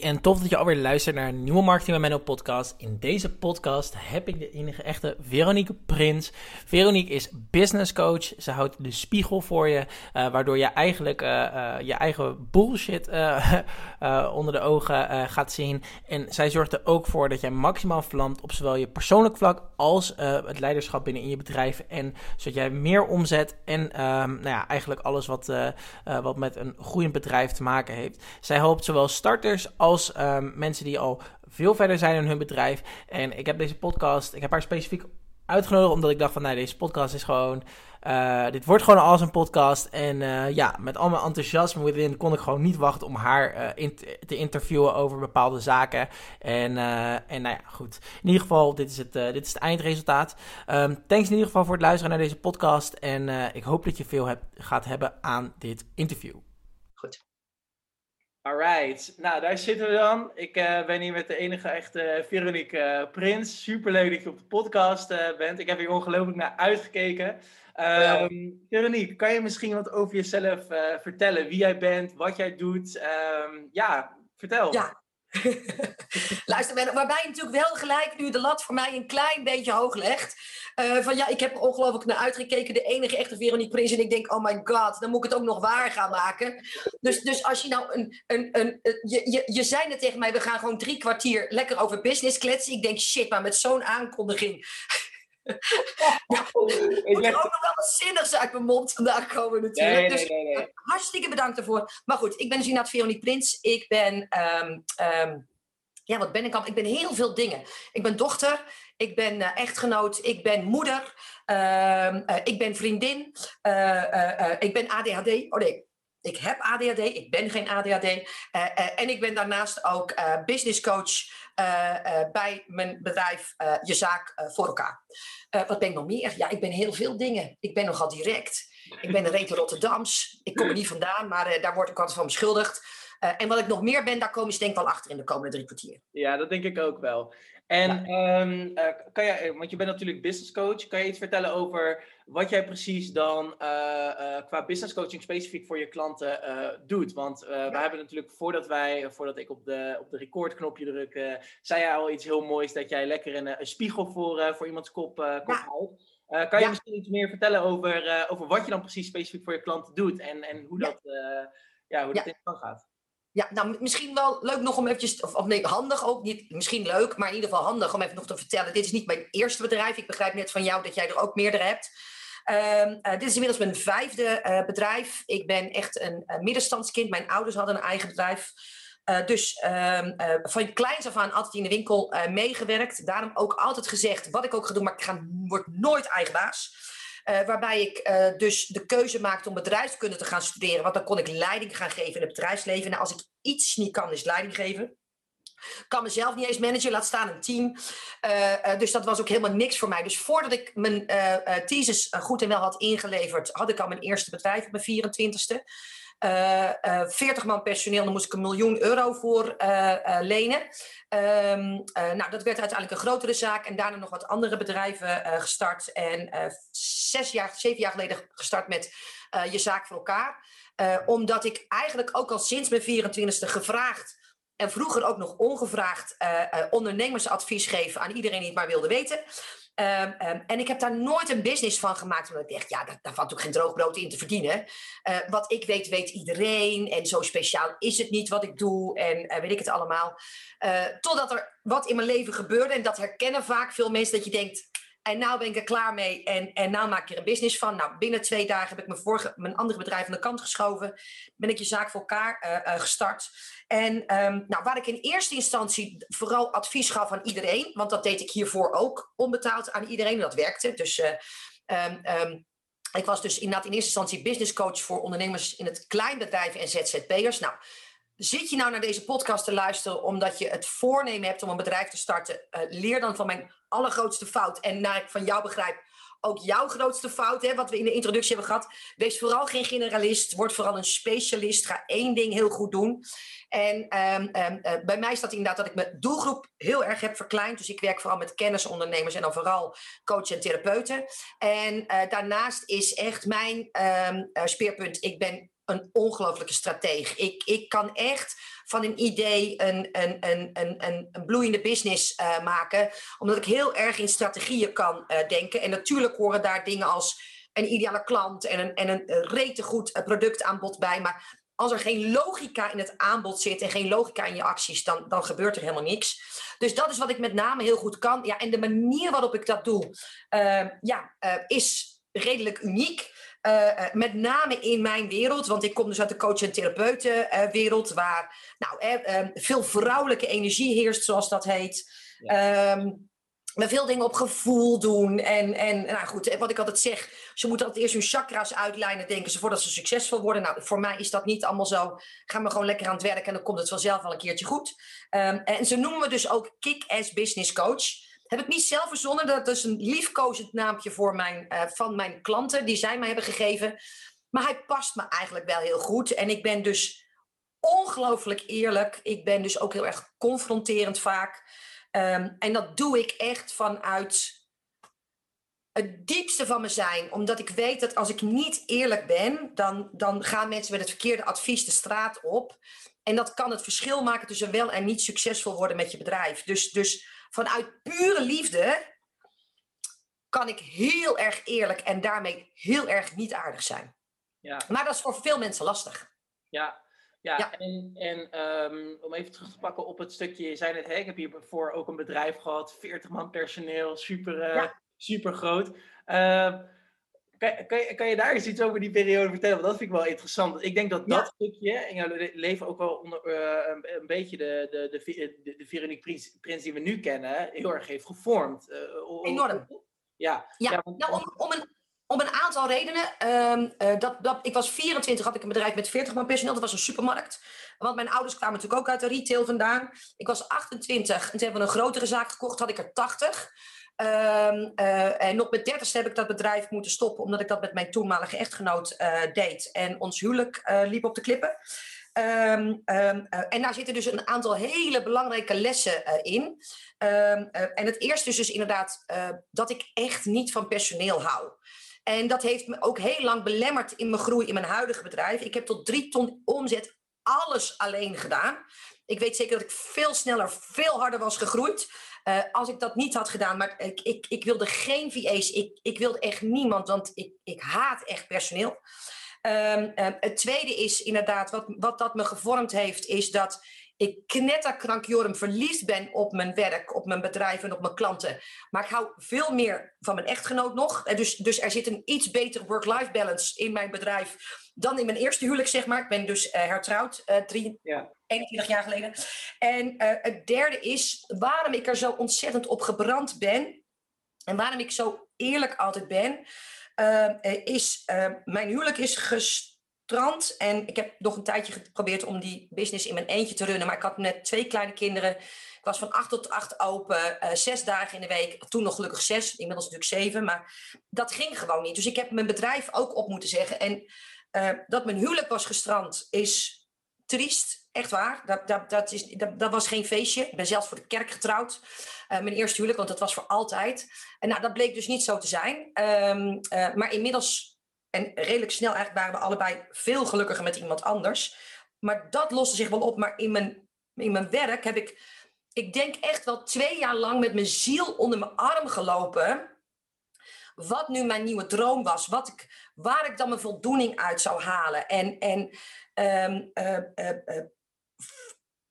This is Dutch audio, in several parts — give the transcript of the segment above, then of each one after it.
En tof dat je alweer luistert naar een nieuwe Marketing met Menno podcast. In deze podcast heb ik de enige echte Veronique Prins. Veronique is business coach. Ze houdt de spiegel voor je, uh, waardoor je eigenlijk uh, uh, je eigen bullshit onder de ogen gaat zien. En zij zorgt er ook voor dat jij maximaal vlamt op zowel je persoonlijk vlak als het leiderschap binnen in je bedrijf. En zodat jij meer omzet en nou ja, eigenlijk alles wat, wat met een groeiend bedrijf te maken heeft. Zij helpt zowel starters als um, mensen die al veel verder zijn in hun bedrijf. En ik heb deze podcast, ik heb haar specifiek uitgenodigd omdat ik dacht van, nee, deze podcast is gewoon, uh, dit wordt gewoon als een podcast. En uh, ja, met al mijn enthousiasme within kon ik gewoon niet wachten om haar in te interviewen over bepaalde zaken. En, en nou ja, goed. In ieder geval, dit is het, dit is het eindresultaat. Um, thanks in ieder geval voor het luisteren naar deze podcast. En ik hoop dat je veel hebt, gaat hebben aan dit interview. Alright, nou daar zitten we dan. Ik uh, ben hier met de enige echte Veronique uh, Prins. Superleuk dat je op de podcast uh, bent. Ik heb hier ongelooflijk naar uitgekeken. Um, Veronique, kan je misschien wat over jezelf vertellen? Wie jij bent, wat jij doet? Um, ja, vertel. Ja. Luister, waarbij je natuurlijk wel gelijk nu de lat voor mij een klein beetje hoog legt. Uh, van ja, ik heb er ongelooflijk naar uitgekeken. De enige echte Veronique Prins. En ik denk, oh my god, dan moet ik het ook nog waar gaan maken. Dus, dus als je nou een... een, een, je, je, je zei net tegen mij, we gaan gewoon drie kwartier lekker over business kletsen. Ik denk, shit, maar met zo'n aankondiging... Ja, moet er ook nog wel wat zinnigs uit mijn mond vandaan komen natuurlijk. Nee, nee, nee, dus hartstikke bedankt ervoor. Maar goed, ik ben inderdaad Veronique Prins. Ik ben... Um, um, ja, wat ben ik al? Ik ben heel veel dingen. Ik ben dochter, ik ben uh, echtgenoot, ik ben moeder, uh, uh, ik ben vriendin, ik ben ADHD. Oh nee, ik heb ADHD, ik ben geen ADHD. en ik ben daarnaast ook business coach bij mijn bedrijf Je Zaak voor elkaar. wat ben ik nog meer? Ja, ik ben heel veel dingen. Ik ben nogal direct. Ik ben een rete Rotterdams. Ik kom er niet vandaan, maar daar word ik altijd van beschuldigd. Uh, en wat ik nog meer ben, daar komen ze denk ik wel achter in de komende drie kwartier. Ja, dat denk ik ook wel. En ja. um, uh, kan jij, want je bent natuurlijk business coach, kan je iets vertellen over wat jij precies dan uh, qua business coaching specifiek voor je klanten doet? Want ja. we hebben natuurlijk voordat wij, voordat ik op de, op de recordknopje druk, zei jij al iets heel moois dat jij lekker een, een spiegel voor, voor iemands kop, kop ja. houdt. kan je misschien iets meer vertellen over, over wat je dan precies specifiek voor je klanten doet en, en hoe dat, ja, hoe dat in gang gaat? Ja, nou misschien wel leuk nog om eventjes, of, of, nee, handig ook, niet misschien leuk, maar in ieder geval handig om even nog te vertellen. Dit is niet mijn eerste bedrijf. Ik begrijp net van jou dat jij er ook meerdere hebt. Uh, uh, dit is inmiddels mijn vijfde uh, bedrijf. Ik ben echt een middenstandskind. Mijn ouders hadden een eigen bedrijf. dus ehm, van kleins af aan altijd in de winkel meegewerkt. Daarom ook altijd gezegd, wat ik ook ga doen, maar ik ga, word nooit eigenbaas. Uh, waarbij ik uh, dus de keuze maakte om bedrijfskunde te gaan studeren. Want dan kon ik leiding gaan geven in het bedrijfsleven. Nou, als ik iets niet kan, is leiding geven. Kan mezelf niet eens managen, laat staan een team. Uh, dus dat was ook helemaal niks voor mij. Dus voordat ik mijn thesis goed en wel had ingeleverd, had ik al mijn eerste bedrijf op mijn 24ste. Uh, uh, 40 man personeel, daar moest ik een miljoen euro voor lenen. Um, nou, dat werd uiteindelijk een grotere zaak en daarna nog wat andere bedrijven gestart. En zes jaar, zeven jaar geleden gestart met Je Zaak voor elkaar. omdat ik eigenlijk ook al sinds mijn 24e gevraagd en vroeger ook nog ongevraagd ondernemersadvies geef aan iedereen die het maar wilde weten. Um, um, en ik heb daar nooit een business van gemaakt, omdat ik dacht, ja, daar, daar valt ook geen droogbrood in te verdienen. Uh, wat ik weet, weet iedereen. En zo speciaal is het niet wat ik doe. En weet ik het allemaal. Totdat er wat in mijn leven gebeurde. En dat herkennen vaak veel mensen, dat je denkt, en nou ben ik er klaar mee en, en nou maak ik er een business van. Nou, binnen twee dagen heb ik mijn, vorige, mijn andere bedrijf aan de kant geschoven. Ben ik je zaak voor elkaar uh, uh, gestart. En um, nou, waar ik in eerste instantie vooral advies gaf aan iedereen. Want dat deed ik hiervoor ook onbetaald aan iedereen. En dat werkte. Dus uh, um, um, ik was dus inderdaad in eerste instantie business coach voor ondernemers in het kleinbedrijf en ZZP'ers. Nou, Zit je nou naar deze podcast te luisteren omdat je het voornemen hebt om een bedrijf te starten? Uh, leer dan van mijn allergrootste fout. En naar ik van jou begrijp, ook jouw grootste fout, hè, wat we in de introductie hebben gehad. Wees vooral geen generalist, word vooral een specialist. Ga één ding heel goed doen. En um, um, uh, bij mij staat inderdaad dat ik mijn doelgroep heel erg heb verkleind. Dus ik werk vooral met kennisondernemers en dan vooral coaches en therapeuten. En uh, daarnaast is echt mijn um, speerpunt, ik ben een ongelofelijke stratege. Ik, ik kan echt van een idee een, een, een, een, een, bloeiende business uh, maken. Omdat ik heel erg in strategieën kan uh, denken. En natuurlijk horen daar dingen als een ideale klant en een, en een rete goed productaanbod bij. Maar als er geen logica in het aanbod zit en geen logica in je acties, dan, dan gebeurt er helemaal niks. Dus dat is wat ik met name heel goed kan. Ja, en de manier waarop ik dat doe, ja, is redelijk uniek. Uh, met name in mijn wereld, want ik kom dus uit de coach- en therapeutenwereld, waar nou, veel vrouwelijke energie heerst, zoals dat heet. Ja. Um, we veel dingen op gevoel doen. En, en nou goed, wat ik altijd zeg, ze moeten altijd eerst hun chakra's uitlijnen, denken ze, voordat ze succesvol worden. Nou, voor mij is dat niet allemaal zo. Gaan we gewoon lekker aan het werk en dan komt het vanzelf wel een keertje goed. Um, en ze noemen me dus ook Kick-Ass Business Coach. Heb ik niet zelf verzonnen, dat is een liefkozend naampje voor mijn, uh, van mijn klanten, die zij mij hebben gegeven. Maar hij past me eigenlijk wel heel goed. En ik ben dus ongelooflijk eerlijk. Ik ben dus ook heel erg confronterend vaak. Um, en dat doe ik echt vanuit het diepste van me zijn. Omdat ik weet dat als ik niet eerlijk ben, dan, dan gaan mensen met het verkeerde advies de straat op. En dat kan het verschil maken tussen wel en niet succesvol worden met je bedrijf. Dus, dus vanuit pure liefde kan ik heel erg eerlijk en daarmee heel erg niet aardig zijn. Ja. Maar dat is voor veel mensen lastig. Ja, ja, en, en um, om even terug te pakken op het stukje, je zei net, hè, ik heb hiervoor ook een bedrijf gehad, 40 man personeel, super, uh, ja. super groot. Uh, kan, kan, je, kan je daar eens iets over die periode vertellen? Want dat vind ik wel interessant. Ik denk dat dat stukje in jouw leven ook wel onder, uh, een, een, beetje de, de, de, de, Veronique Prins, Prins, die we nu kennen, heel erg heeft gevormd. Enorm. Ja, ja, ja want, nou, om, om een om een aantal redenen. Um, uh, dat, dat, ik was 24, had ik een bedrijf met 40 man personeel. Dat was een supermarkt. Want mijn ouders kwamen natuurlijk ook uit de retail vandaan. Ik was 28 en toen hebben we een grotere zaak gekocht. Had ik er 80. Um, uh, en nog met 30 heb ik dat bedrijf moeten stoppen. Omdat ik dat met mijn toenmalige echtgenoot uh, deed. En ons huwelijk liep op de klippen. Um, en daar zitten dus een aantal hele belangrijke lessen in. en het eerste is dus inderdaad dat ik echt niet van personeel hou. En dat heeft me ook heel lang belemmerd in mijn groei in mijn huidige bedrijf. Ik heb tot drie ton omzet alles alleen gedaan. Ik weet zeker dat ik veel sneller, veel harder was gegroeid. Uh, als ik dat niet had gedaan. Maar ik, ik, ik wilde geen VA's. Ik, ik wilde echt niemand, want ik, ik haat echt personeel. Um, uh, het tweede is inderdaad, wat, wat dat me gevormd heeft, is dat ik knetterkrankjorm verliefd ben op mijn werk, op mijn bedrijf en op mijn klanten. Maar ik hou veel meer van mijn echtgenoot nog. Dus, dus er zit een iets betere work-life balance in mijn bedrijf dan in mijn eerste huwelijk, zeg maar. Ik ben dus uh, hertrouwd, uh, drie, ja. 21 jaar geleden. En uh, het derde is waarom ik er zo ontzettend op gebrand ben. En waarom ik zo eerlijk altijd ben. Is, mijn huwelijk is gest en ik heb nog een tijdje geprobeerd om die business in mijn eentje te runnen. Maar ik had net twee kleine kinderen. Ik was van acht tot acht open, uh, zes dagen in de week. Toen nog gelukkig zes, inmiddels natuurlijk zeven. Maar dat ging gewoon niet. Dus ik heb mijn bedrijf ook op moeten zeggen. En uh, dat mijn huwelijk was gestrand is triest. Echt waar. Dat, dat, dat, is, dat, dat was geen feestje. Ik ben zelfs voor de kerk getrouwd. Uh, mijn eerste huwelijk, want dat was voor altijd. En nou, dat bleek dus niet zo te zijn. Um, maar inmiddels en redelijk snel eigenlijk waren we allebei veel gelukkiger met iemand anders. Maar dat loste zich wel op. Maar in mijn, in mijn werk heb ik, ik denk echt wel twee jaar lang met mijn ziel onder mijn arm gelopen. Wat nu mijn nieuwe droom was. Wat ik, waar ik dan mijn voldoening uit zou halen. En, en uh, uh,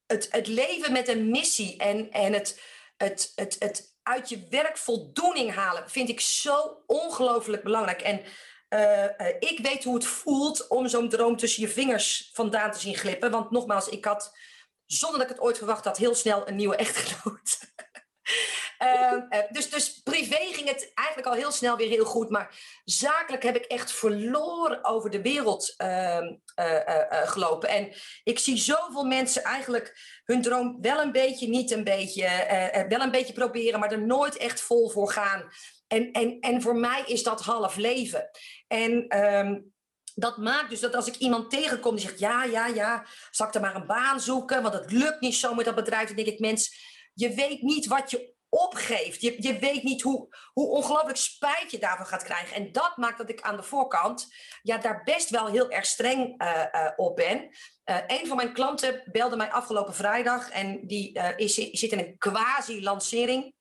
het, het leven met een missie en, en het, het, het, het uit je werk voldoening halen vind ik zo ongelooflijk belangrijk. En uh, ik weet hoe het voelt om zo'n droom tussen je vingers vandaan te zien glippen. Want nogmaals, ik had, zonder dat ik het ooit verwacht had, heel snel een nieuwe echtgenoot. uh, dus, dus privé ging het eigenlijk al heel snel weer heel goed. Maar zakelijk heb ik echt verloren over de wereld ehm, gelopen. En ik zie zoveel mensen eigenlijk hun droom wel een beetje, niet een beetje, wel een beetje proberen, maar er nooit echt vol voor gaan. En, en, en voor mij is dat half leven. En um, dat maakt dus dat als ik iemand tegenkom die zegt: Ja, ja, ja, zal ik er maar een baan zoeken? Want het lukt niet zo met dat bedrijf. Dan denk ik: Mens, je weet niet wat je opgeeft. Je, je weet niet hoe, hoe ongelooflijk spijt je daarvan gaat krijgen. En dat maakt dat ik aan de voorkant ja, daar best wel heel erg streng uh, op ben. Uh, een van mijn klanten belde mij afgelopen vrijdag en die is, zit in een quasi-lancering.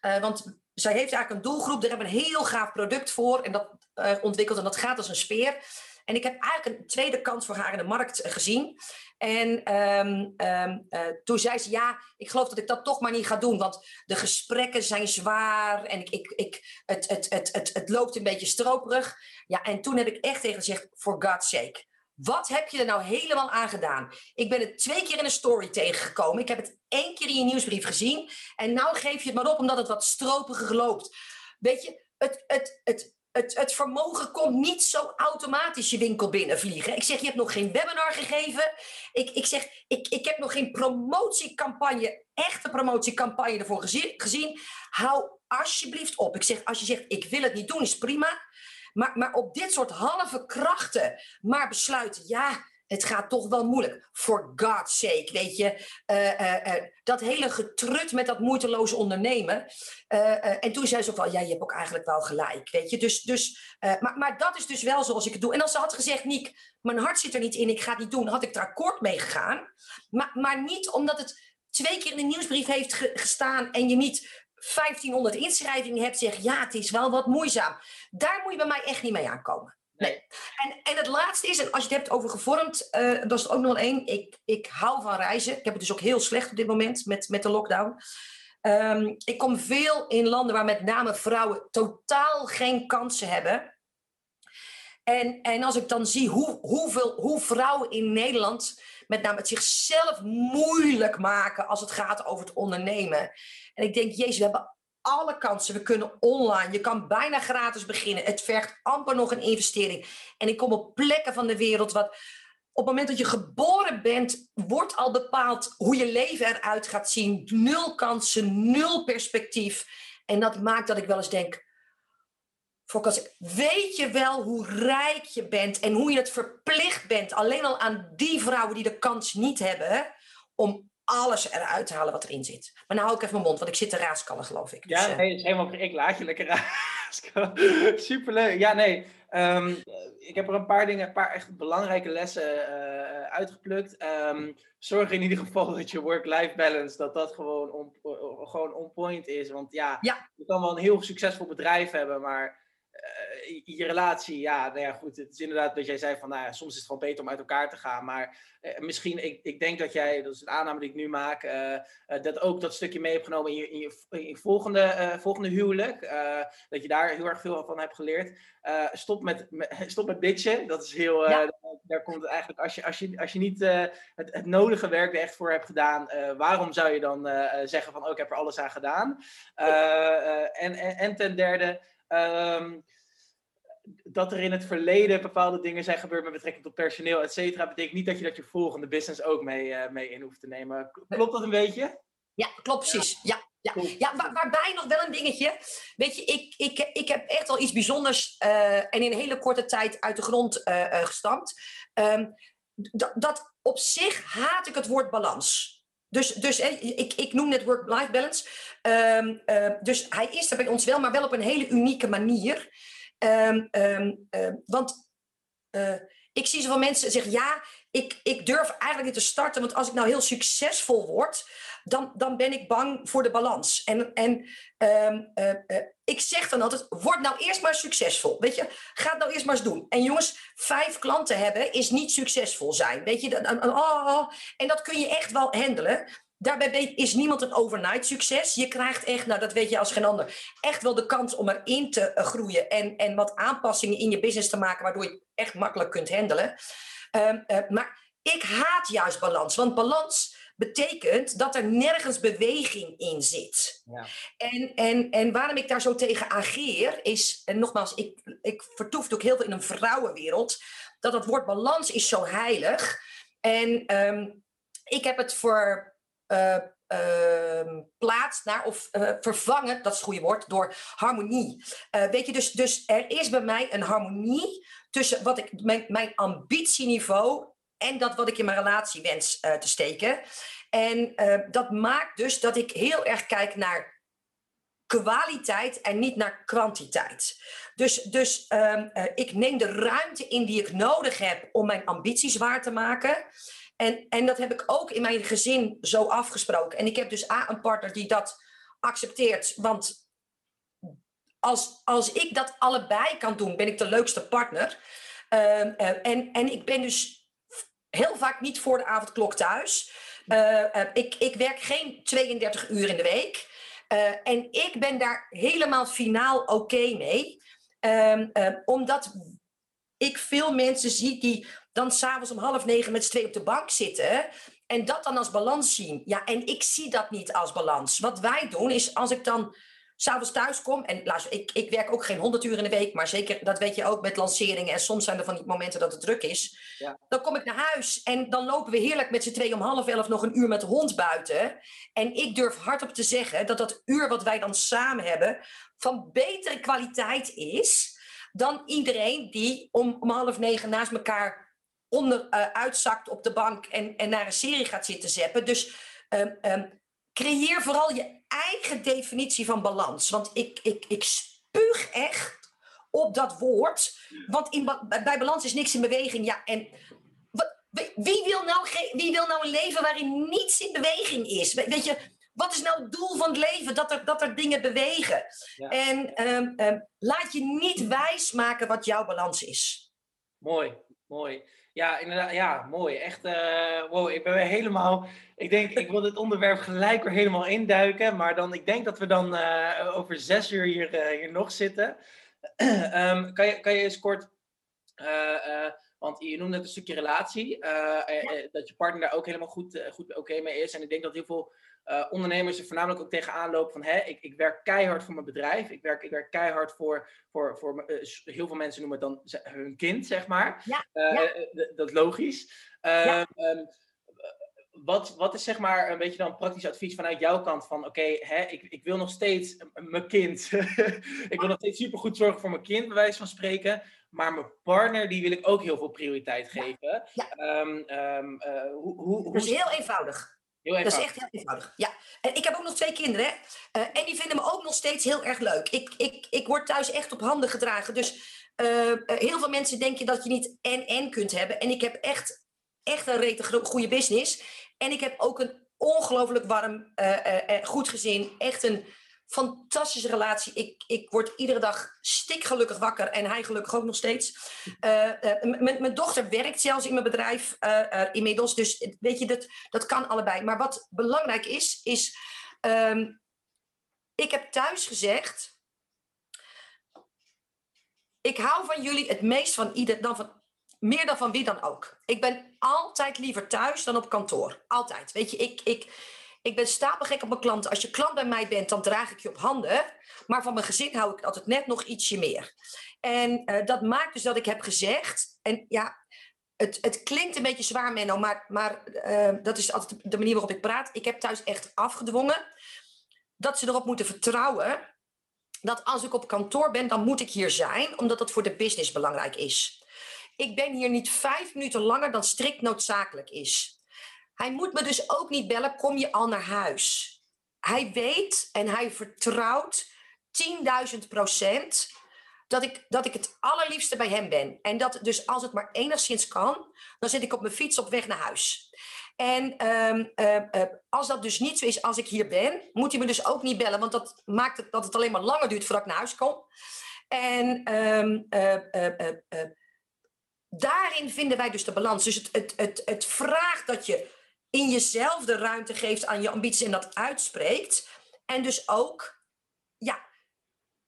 want zij heeft eigenlijk een doelgroep, daar hebben we een heel gaaf product voor en dat ontwikkeld en dat gaat als een speer. En ik heb eigenlijk een tweede kans voor haar in de markt gezien. En um, um, uh, toen zei ze, ja, ik geloof dat ik dat toch maar niet ga doen. Want de gesprekken zijn zwaar en ik, ik, ik, het, het, het, het, het loopt een beetje stroperig. Ja, en toen heb ik echt tegen gezegd, for God's sake. Wat heb je er nou helemaal aan gedaan? Ik ben het twee keer in een story tegengekomen. Ik heb het één keer in je nieuwsbrief gezien. En nou geef je het maar op omdat het wat stroperig loopt. Weet je, het, het, het, het, vermogen komt niet zo automatisch je winkel binnenvliegen. Ik zeg, je hebt nog geen webinar gegeven. Ik, ik zeg, ik, ik heb nog geen promotiecampagne, echte promotiecampagne ervoor gezien, gezien. Hou alsjeblieft op. Ik zeg, als je zegt, ik wil het niet doen, is prima. Maar, maar op dit soort halve krachten maar besluiten, ja, het gaat toch wel moeilijk. For God's sake, weet je. Uh, uh, uh, dat hele getrut met dat moeiteloze ondernemen. en toen zei ze ook wel, ja, je hebt ook eigenlijk wel gelijk, weet je. Dus, dus, maar, maar dat is dus wel zoals ik het doe. En als ze had gezegd, Niek, mijn hart zit er niet in, ik ga het niet doen, had ik er akkoord mee gegaan. Maar, maar niet omdat het twee keer in de nieuwsbrief heeft gestaan en je niet 1500 inschrijvingen hebt, zeg ja, het is wel wat moeizaam. Daar moet je bij mij echt niet mee aankomen. Nee. En, en het laatste is, en als je het hebt over gevormd, uh, dat is ook nog één. Ik, ik hou van reizen. Ik heb het dus ook heel slecht op dit moment met, met de lockdown. Um, ik kom veel in landen waar met name vrouwen totaal geen kansen hebben. En, en als ik dan zie hoe, hoeveel, hoe vrouwen in Nederland met name het zichzelf moeilijk maken als het gaat over het ondernemen. En ik denk, jezus, we hebben alle kansen. We kunnen online. Je kan bijna gratis beginnen. Het vergt amper nog een investering. En ik kom op plekken van de wereld wat. Op het moment dat je geboren bent, wordt al bepaald hoe je leven eruit gaat zien. Nul kansen, nul perspectief. En dat maakt dat ik wel eens denk. Weet je wel hoe rijk je bent en hoe je het verplicht bent, alleen al aan die vrouwen die de kans niet hebben, om alles eruit te halen wat erin zit. Maar nou hou ik even mijn mond, want ik zit te raaskallen, geloof ik. Dus, ja, eh, nee, is helemaal, ik laat je lekker raaskallen. Superleuk. Ja, nee. Um, ik heb er een paar dingen, een paar echt belangrijke lessen uh, uitgeplukt. Um, zorg in ieder geval dat je work-life balance, dat dat gewoon on, gewoon on point is. Want ja, ja, je kan wel een heel succesvol bedrijf hebben, maar uh, je relatie, ja, nou ja, goed. Het is inderdaad dat jij zei van, nou ja, soms is het gewoon beter om uit elkaar te gaan. Maar uh, misschien, ik, ik denk dat jij, dat is een aanname die ik nu maak, uh, dat ook dat stukje mee hebt genomen in je, in je, in je volgende, volgende huwelijk. dat je daar heel erg veel van hebt geleerd. stop, met, met, stop met bitchen. Dat is heel, ja. daar komt het eigenlijk, als je, als je, als je niet het, het nodige werk er echt voor hebt gedaan, waarom zou je dan zeggen van, oh, ik heb er alles aan gedaan? en, en, en ten derde, Um, dat er in het verleden bepaalde dingen zijn gebeurd met betrekking tot personeel, et cetera, betekent niet dat je dat je volgende business ook mee, uh, mee in hoeft te nemen. Klopt dat een beetje? Ja, klopt precies. Ja. Ja, ja waar, waarbij nog wel een dingetje. Weet je, ik, ik, ik heb echt al iets bijzonders uh, en in een hele korte tijd uit de grond uh, gestampt. Um, dat op zich haat ik het woord balans. Dus, dus ik, ik noem net work-life balance. Um, uh, dus hij is er bij ons wel, maar wel op een hele unieke manier. Um, want uh, ik zie zoveel mensen zeggen: ja, ik, ik durf eigenlijk niet te starten, want als ik nou heel succesvol word, dan, dan ben ik bang voor de balans. En, en um, uh, uh, ik zeg dan altijd, word nou eerst maar succesvol. Weet je, ga het nou eerst maar eens doen. En jongens, vijf klanten hebben is niet succesvol zijn. Weet je, oh, oh, en dat kun je echt wel handelen. Daarbij is niemand een overnight succes. Je krijgt echt, nou dat weet je als geen ander, echt wel de kans om erin te uh, groeien en, en wat aanpassingen in je business te maken, waardoor je echt makkelijk kunt handelen. Uh, maar ik haat juist balans, want balans betekent dat er nergens beweging in zit. Ja. En, en, en waarom ik daar zo tegen ageer, is, en nogmaals, ik, ik vertoef ook heel veel in een vrouwenwereld, dat het woord balans is zo heilig. En um, ik heb het voor uh, uh, plaats naar of uh, vervangen, dat is het goede woord, door harmonie. Uh, weet je, dus, dus er is bij mij een harmonie tussen wat ik, mijn, mijn ambitieniveau en dat wat ik in mijn relatie wens te steken. En uh, dat maakt dus dat ik heel erg kijk naar kwaliteit en niet naar kwantiteit. Dus, dus um, uh, ik neem de ruimte in die ik nodig heb om mijn ambities waar te maken. En, en dat heb ik ook in mijn gezin zo afgesproken. En ik heb dus A, een partner die dat accepteert. Want als, als ik dat allebei kan doen, ben ik de leukste partner. Uh, en, en ik ben dus heel vaak niet voor de avondklok thuis. Uh, ik, ik werk geen 32 uur in de week. en ik ben daar helemaal finaal oké mee. Ehm, omdat ik veel mensen zie die dan s'avonds om half negen met z'n twee op de bank zitten. En dat dan als balans zien. Ja, en ik zie dat niet als balans. Wat wij doen is als ik dan s'avonds thuis kom. En luister, ik, ik werk ook geen 100 uur in de week. Maar zeker, dat weet je ook met lanceringen. En soms zijn er van die momenten dat het druk is. Ja. Dan kom ik naar huis. En dan lopen we heerlijk met z'n twee om half elf nog een uur met de hond buiten. En ik durf hardop te zeggen dat dat uur wat wij dan samen hebben. van betere kwaliteit is. dan iedereen die om, om half negen naast elkaar onder, uh, uitzakt op de bank en, en naar een serie gaat zitten zeppen. Dus um, um, creëer vooral je eigen definitie van balans. Want ik, ik, ik spuug echt op dat woord. Want in, bij balans is niks in beweging. Ja, en wat, wie, wil nou wie wil nou een leven waarin niets in beweging is? Weet je, wat is nou het doel van het leven? Dat er, dat er dingen bewegen. Ja. En um, laat je niet wijsmaken wat jouw balans is. Mooi, mooi. Ja, inderdaad. Ja, mooi. Echt, uh, wow, ik ben weer helemaal... Ik denk, ik wil dit onderwerp gelijk weer helemaal induiken. Maar dan, ik denk dat we dan uh, over zes uur hier, uh, hier nog zitten. um, kan, je, kan je eens kort... want je noemde net een stukje relatie. Dat je partner daar ook helemaal goed, goed oké okay mee is. En ik denk dat heel veel uh, ondernemers er voornamelijk ook tegenaan lopen van hè, ik, ik werk keihard voor mijn bedrijf. Ik werk, ik werk keihard voor, voor, voor uh, heel veel mensen noemen het dan hun kind, zeg maar. Ja, ja. Dat logisch. Ja. Um, wat, wat is zeg maar een beetje dan praktisch advies vanuit jouw kant van oké, okay, ik, ik wil nog steeds mijn kind. ik wil nog steeds supergoed zorgen voor mijn kind, bij wijze van spreken. Maar mijn partner, die wil ik ook heel veel prioriteit geven. Ja. Um, um, hoe, hoe, hoe... Dat is heel eenvoudig. Dat is echt heel eenvoudig. Ja. En ik heb ook nog twee kinderen. Hè? Uh, en die vinden me ook nog steeds heel erg leuk. Ik, ik, ik word thuis echt op handen gedragen. Dus uh, heel veel mensen denken dat je niet en-en kunt hebben. En ik heb echt, echt een rete goede business. En ik heb ook een ongelooflijk warm, goed gezin. Echt een fantastische relatie. Ik, ik word iedere dag stikgelukkig wakker en hij gelukkig ook nog steeds. Uh, mijn dochter werkt zelfs in mijn bedrijf uh, inmiddels. Dus weet je, dat, dat kan allebei. Maar wat belangrijk is, is. Um, ik heb thuis gezegd. Ik hou van jullie het meest van ieder, dan van, meer dan van wie dan ook. Ik ben altijd liever thuis dan op kantoor. Altijd. Weet je, ik. ik ik ben stapelgek op mijn klanten. Als je klant bij mij bent, dan draag ik je op handen. Maar van mijn gezin hou ik altijd net nog ietsje meer. En uh, dat maakt dus dat ik heb gezegd. En ja, het, het klinkt een beetje zwaar, Menno. Maar, maar uh, dat is altijd de manier waarop ik praat. Ik heb thuis echt afgedwongen dat ze erop moeten vertrouwen. Dat als ik op kantoor ben, dan moet ik hier zijn. Omdat dat voor de business belangrijk is. Ik ben hier niet vijf minuten langer dan strikt noodzakelijk is. Hij moet me dus ook niet bellen, kom je al naar huis? Hij weet en hij vertrouwt 10.000 procent dat ik, dat ik het allerliefste bij hem ben. En dat dus als het maar enigszins kan, dan zit ik op mijn fiets op weg naar huis. En um, uh, uh, als dat dus niet zo is als ik hier ben, moet hij me dus ook niet bellen, want dat maakt het dat het alleen maar langer duurt voordat ik naar huis kom. En daarin vinden wij dus de balans. Dus het, het, het, het vraagt dat je in jezelf de ruimte geeft aan je ambities en dat uitspreekt. En dus ook, ja,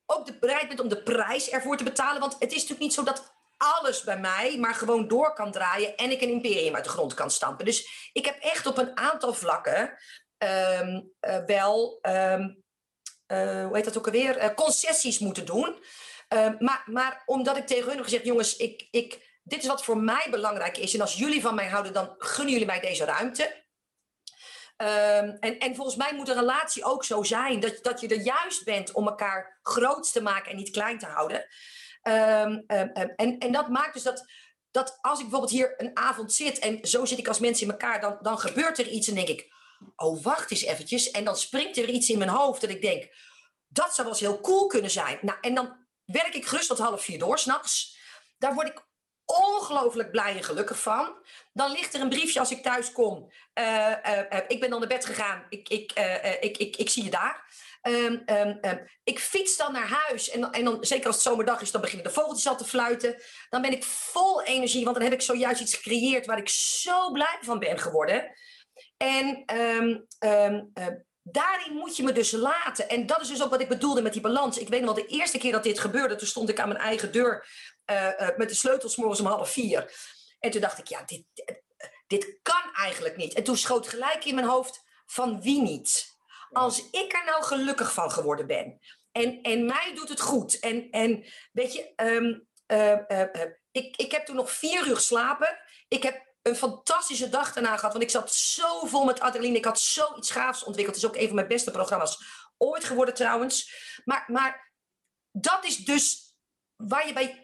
ook de, bereid bent om de prijs ervoor te betalen. Want het is natuurlijk niet zo dat alles bij mij maar gewoon door kan draaien en ik een imperium uit de grond kan stampen. Dus ik heb echt op een aantal vlakken um, uh, wel, um, uh, hoe heet dat ook alweer, uh, concessies moeten doen. Ehm, maar, maar omdat ik tegen hun heb gezegd, jongens, ik, ik, dit is wat voor mij belangrijk is. En als jullie van mij houden, dan gunnen jullie mij deze ruimte. Um, en, en volgens mij moet een relatie ook zo zijn. Dat, dat je er juist bent om elkaar groot te maken en niet klein te houden. Um, um, en, en dat maakt dus dat, dat als ik bijvoorbeeld hier een avond zit en zo zit ik als mensen in elkaar, dan, dan gebeurt er iets en denk ik, oh wacht eens eventjes. En dan springt er iets in mijn hoofd dat ik denk, dat zou wel eens heel cool kunnen zijn. Nou, en dan werk ik gerust tot half vier door s'nachts. Daar word ik ongelooflijk blij en gelukkig van. Dan ligt er een briefje als ik thuis kom. Uh, uh, ik ben dan naar bed gegaan. Ik, ik, ik, ik, ik zie je daar. Um, um, ik fiets dan naar huis. En, en dan, zeker als het zomerdag is, dan beginnen de vogeltjes al te fluiten. Dan ben ik vol energie, want dan heb ik zojuist iets gecreëerd waar ik zo blij van ben geworden. En daarin moet je me dus laten. En dat is dus ook wat ik bedoelde met die balans. Ik weet nog wel, de eerste keer dat dit gebeurde, toen stond ik aan mijn eigen deur uh, uh, met de sleutels morgens om half vier. En toen dacht ik, ja, dit, dit kan eigenlijk niet. En toen schoot gelijk in mijn hoofd, van wie niet? Als ik er nou gelukkig van geworden ben. En, en mij doet het goed. En, en weet je, um, uh, ik, ik heb toen nog vier uur geslapen. Ik heb een fantastische dag daarna gehad. Want ik zat zo vol met adrenaline. Ik had zoiets gaafs ontwikkeld. Het is ook een van mijn beste programma's ooit geworden trouwens. Maar, maar dat is dus waar je bij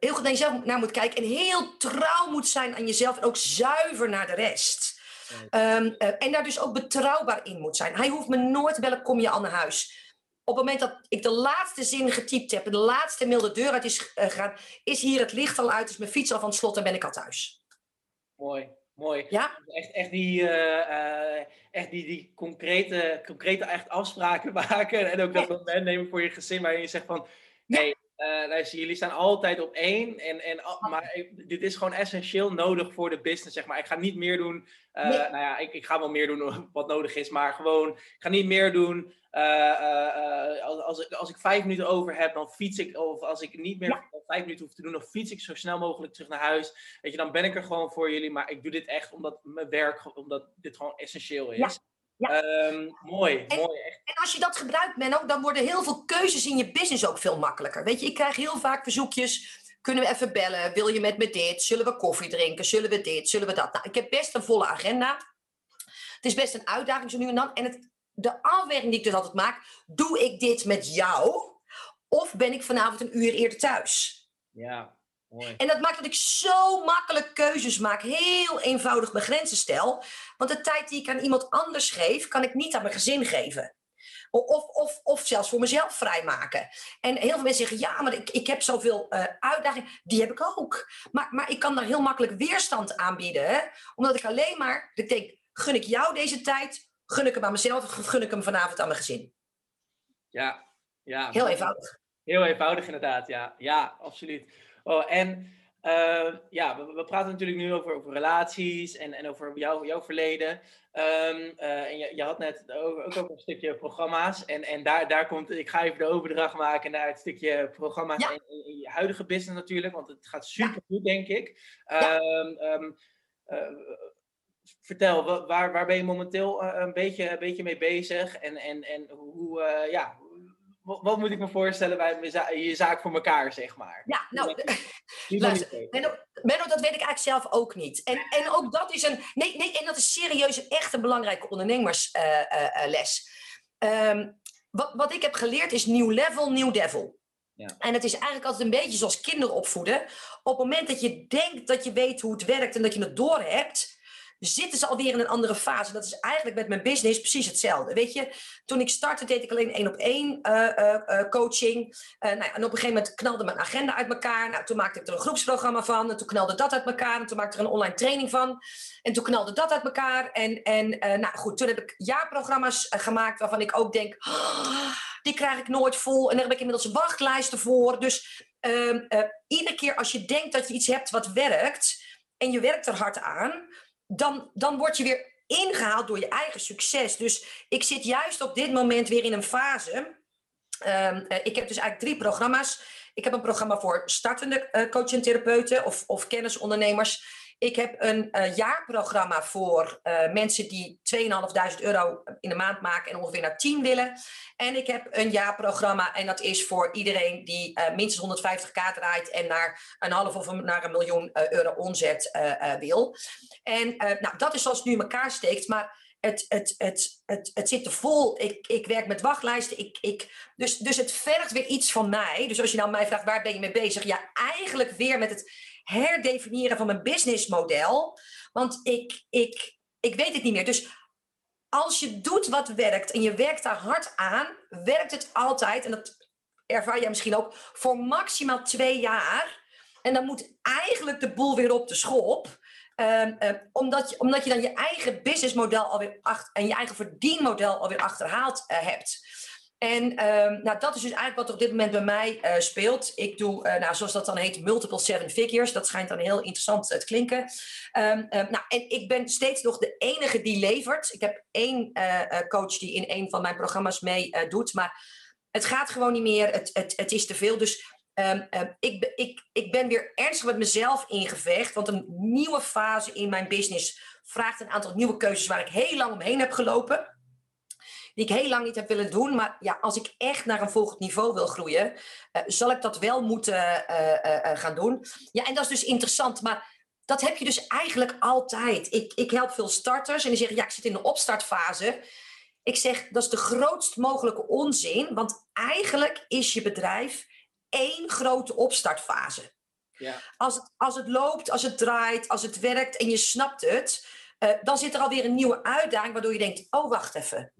heel goed naar jezelf naar moet kijken. En heel trouw moet zijn aan jezelf. En ook zuiver naar de rest. Um, uh, en daar dus ook betrouwbaar in moet zijn. Hij hoeft me nooit bellen, kom je al naar huis. Op het moment dat ik de laatste zin getypt heb... en de laatste mail de deur uit is uh, gegaan... is hier het licht al uit, is mijn fiets al van het slot... en ben ik al thuis. Mooi, mooi. Ja? Echt, echt, die, uh, echt die, die concrete, concrete echt afspraken maken. En ook dat moment nemen voor je gezin waarin je zegt van... Uh, luister, jullie staan altijd op één. En, en, maar dit is gewoon essentieel nodig voor de business. Zeg maar. Ik ga niet meer doen. Uh, nee. Nou ja, ik, ik ga wel meer doen wat nodig is. Maar gewoon, ik ga niet meer doen. Uh, als, als, ik, als ik vijf minuten over heb, dan fiets ik. Of als ik niet meer ja. vijf minuten hoef te doen, dan fiets ik zo snel mogelijk terug naar huis. Weet je, dan ben ik er gewoon voor jullie. Maar ik doe dit echt omdat mijn werk, omdat dit gewoon essentieel is. Ja. Ja. Um, mooi, en, mooi. Echt. En als je dat gebruikt, Menno, dan worden heel veel keuzes in je business ook veel makkelijker. Weet je, ik krijg heel vaak verzoekjes. Kunnen we even bellen? Wil je met me dit? Zullen we koffie drinken? Zullen we dit? Zullen we dat? Nou, ik heb best een volle agenda. Het is best een uitdaging zo nu en dan. En het, de afweging die ik dus altijd maak, doe ik dit met jou? Of ben ik vanavond een uur eerder thuis? Ja, Mooi. En dat maakt dat ik zo makkelijk keuzes maak. Heel eenvoudig mijn grenzen stel. Want de tijd die ik aan iemand anders geef, kan ik niet aan mijn gezin geven. Of, of, of zelfs voor mezelf vrijmaken. En heel veel mensen zeggen, ja, maar ik, ik heb zoveel uh, uitdagingen. Die heb ik ook. Maar, maar ik kan daar heel makkelijk weerstand aanbieden. Hè? Omdat ik alleen maar, ik denk, gun ik jou deze tijd? Gun ik hem aan mezelf of gun ik hem vanavond aan mijn gezin? Ja, ja. Heel eenvoudig. Heel eenvoudig inderdaad, ja. Ja, absoluut. Oh, en uh, ja, we, we, praten natuurlijk nu over, over relaties en, en over jou, jouw verleden. Um, uh, en je, je, had net ook, ook over een stukje programma's. En, en daar, daar komt, ik ga even de overdracht maken naar het stukje programma's ja. in, in, je huidige business natuurlijk. Want het gaat super goed, ja. denk ik. Um, um, uh, vertel, waar, waar ben je momenteel een, beetje, een beetje mee bezig? En, en, en hoe, ja, wat moet ik me voorstellen bij je zaak voor elkaar, zeg maar? Ja, nou, luister, Menno, Menno, dat weet ik eigenlijk zelf ook niet. En, en ook dat is een, nee, nee, en dat is serieus echt een belangrijke ondernemersles. Uh, uh, um, wat, wat ik heb geleerd is nieuw level, nieuw devil. Ja. En het is eigenlijk altijd een beetje zoals kinderen opvoeden. Op het moment dat je denkt dat je weet hoe het werkt en dat je het doorhebt, zitten ze alweer in een andere fase. Dat is eigenlijk met mijn business precies hetzelfde. Weet je, toen ik startte deed ik alleen één op één uh, uh, uh, coaching. nou ja, en op een gegeven moment knalde mijn agenda uit elkaar. Nou, toen maakte ik er een groepsprogramma van. En toen knalde dat uit elkaar. En toen maakte ik er een online training van. En toen knalde dat uit elkaar. En, en nou goed, toen heb ik jaarprogramma's gemaakt waarvan ik ook denk... Oh, die krijg ik nooit vol. En daar heb ik inmiddels wachtlijsten voor. Dus ehm, iedere keer als je denkt dat je iets hebt wat werkt... en je werkt er hard aan dan, dan word je weer ingehaald door je eigen succes. Dus ik zit juist op dit moment weer in een fase. Um, uh, ik heb dus eigenlijk drie programma's. Ik heb een programma voor startende uh, coach en therapeuten of, of kennisondernemers. Ik heb een uh, jaarprogramma voor uh, mensen die 2.500 euro in de maand maken en ongeveer naar 10 willen. En ik heb een jaarprogramma en dat is voor iedereen die uh, minstens 150k draait en naar een half of naar een miljoen euro omzet wil. En nou, dat is zoals het nu in elkaar steekt, maar het, het, het, het, het zit er vol. Ik, ik werk met wachtlijsten. Ik, ik, dus, dus het vergt weer iets van mij. Dus als je nou mij vraagt, waar ben je mee bezig? Ja, eigenlijk weer met het herdefiniëren van mijn businessmodel. Want ik, ik, ik weet het niet meer. Dus als je doet wat werkt en je werkt daar hard aan, werkt het altijd, en dat ervaar jij misschien ook, voor maximaal twee jaar. En dan moet eigenlijk de boel weer op de schop. Um, omdat, je, omdat je dan je eigen businessmodel alweer achter, en je eigen verdienmodel alweer achterhaald uh, hebt. En um, nou, dat is dus eigenlijk wat er op dit moment bij mij uh, speelt. Ik doe, uh, nou, zoals dat dan heet, multiple seven figures. Dat schijnt dan heel interessant te klinken. Um, nou, en ik ben steeds nog de enige die levert. Ik heb één coach die in een van mijn programma's mee doet. Maar het gaat gewoon niet meer. Het, het, het is te veel. Dus um, ik, ik, ik ben weer ernstig met mezelf ingevecht. Want een nieuwe fase in mijn business vraagt een aantal nieuwe keuzes waar ik heel lang omheen heb gelopen. Die ik heel lang niet heb willen doen. Maar ja, als ik echt naar een volgend niveau wil groeien, uh, zal ik dat wel moeten uh, uh, gaan doen. Ja, en dat is dus interessant. Maar dat heb je dus eigenlijk altijd. Ik, ik help veel starters en die zeggen: ja, ik zit in de opstartfase. Ik zeg, dat is de grootst mogelijke onzin. Want eigenlijk is je bedrijf één grote opstartfase. Ja. Als, het, als het loopt, als het draait, als het werkt en je snapt het, uh, dan zit er alweer een nieuwe uitdaging waardoor je denkt: oh, wacht even.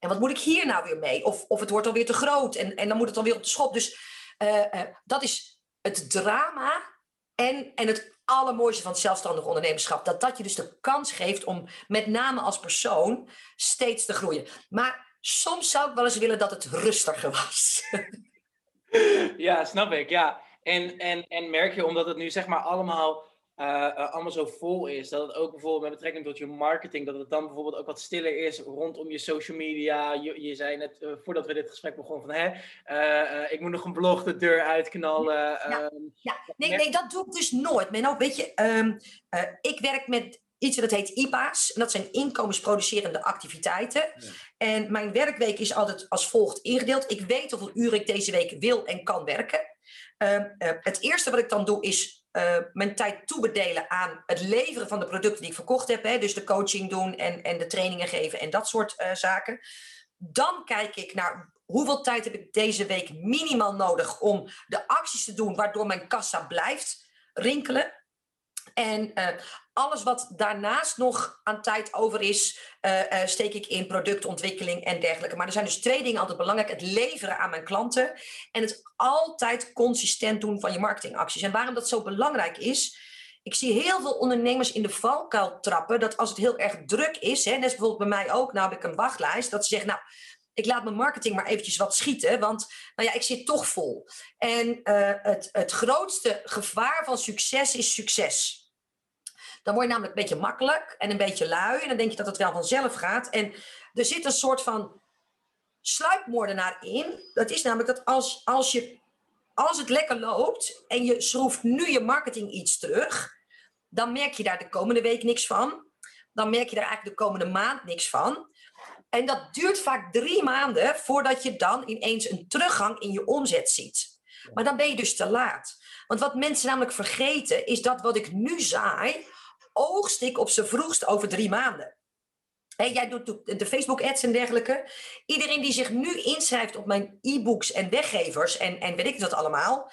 En wat moet ik hier nou weer mee? Of, of het wordt alweer te groot en, en dan moet het alweer op de schop. Dus uh, uh, dat is het drama en, en het allermooiste van het zelfstandig ondernemerschap. Dat dat je dus de kans geeft om met name als persoon steeds te groeien. Maar soms zou ik wel eens willen dat het rustiger was. ja, snap ik. Ja. En, en, en merk je, omdat het nu zeg maar allemaal, allemaal zo vol is, dat het ook bijvoorbeeld met betrekking tot je marketing, dat het dan bijvoorbeeld ook wat stiller is rondom je social media. Je, je zei net, uh, voordat we dit gesprek begonnen, van hè, ik moet nog een blog de deur uitknallen. Ja, um, ja. Nee, nee, dat doe ik dus nooit. Maar nou, weet je, um, ik werk met iets dat heet IPA's. En dat zijn inkomensproducerende activiteiten. Ja. En mijn werkweek is altijd als volgt ingedeeld. Ik weet hoeveel uren ik deze week wil en kan werken. Uh, uh, het eerste wat ik dan doe is uh, mijn tijd toebedelen aan het leveren van de producten die ik verkocht heb. Hè, dus de coaching doen en, en de trainingen geven en dat soort uh, zaken. Dan kijk ik naar hoeveel tijd heb ik deze week minimaal nodig om de acties te doen waardoor mijn kassa blijft rinkelen. En uh, alles wat daarnaast nog aan tijd over is, uh, uh, steek ik in productontwikkeling en dergelijke. Maar er zijn dus twee dingen altijd belangrijk: het leveren aan mijn klanten en het altijd consistent doen van je marketingacties. En waarom dat zo belangrijk is. Ik zie heel veel ondernemers in de valkuil trappen dat als het heel erg druk is, hè, net bijvoorbeeld bij mij ook, nou heb ik een wachtlijst, dat ze zeggen, nou, ik laat mijn marketing maar eventjes wat schieten, want nou ja, ik zit toch vol. En uh, het, het grootste gevaar van succes is succes. Dan word je namelijk een beetje makkelijk en een beetje lui. En dan denk je dat het wel vanzelf gaat. En er zit een soort van sluipmoordenaar in. Dat is namelijk dat als, als, je, als het lekker loopt en je schroeft nu je marketing iets terug, dan merk je daar de komende week niks van. Dan merk je daar eigenlijk de komende maand niks van. En dat duurt vaak drie maanden voordat je dan ineens een teruggang in je omzet ziet. Maar dan ben je dus te laat. Want wat mensen namelijk vergeten is dat wat ik nu zaai, oogst ik op zijn vroegst over drie maanden. Hey, jij doet de Facebook-ads en dergelijke. Iedereen die zich nu inschrijft op mijn e-books en weggevers en, en weet ik dat allemaal,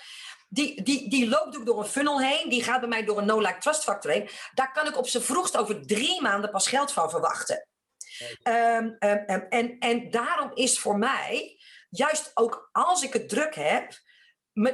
die, die, die loopt ook door een funnel heen. Die gaat bij mij door een no-like trust factor heen. Daar kan ik op zijn vroegst over drie maanden pas geld van verwachten. Um, um, um, en, en daarom is voor mij, juist ook als ik het druk heb,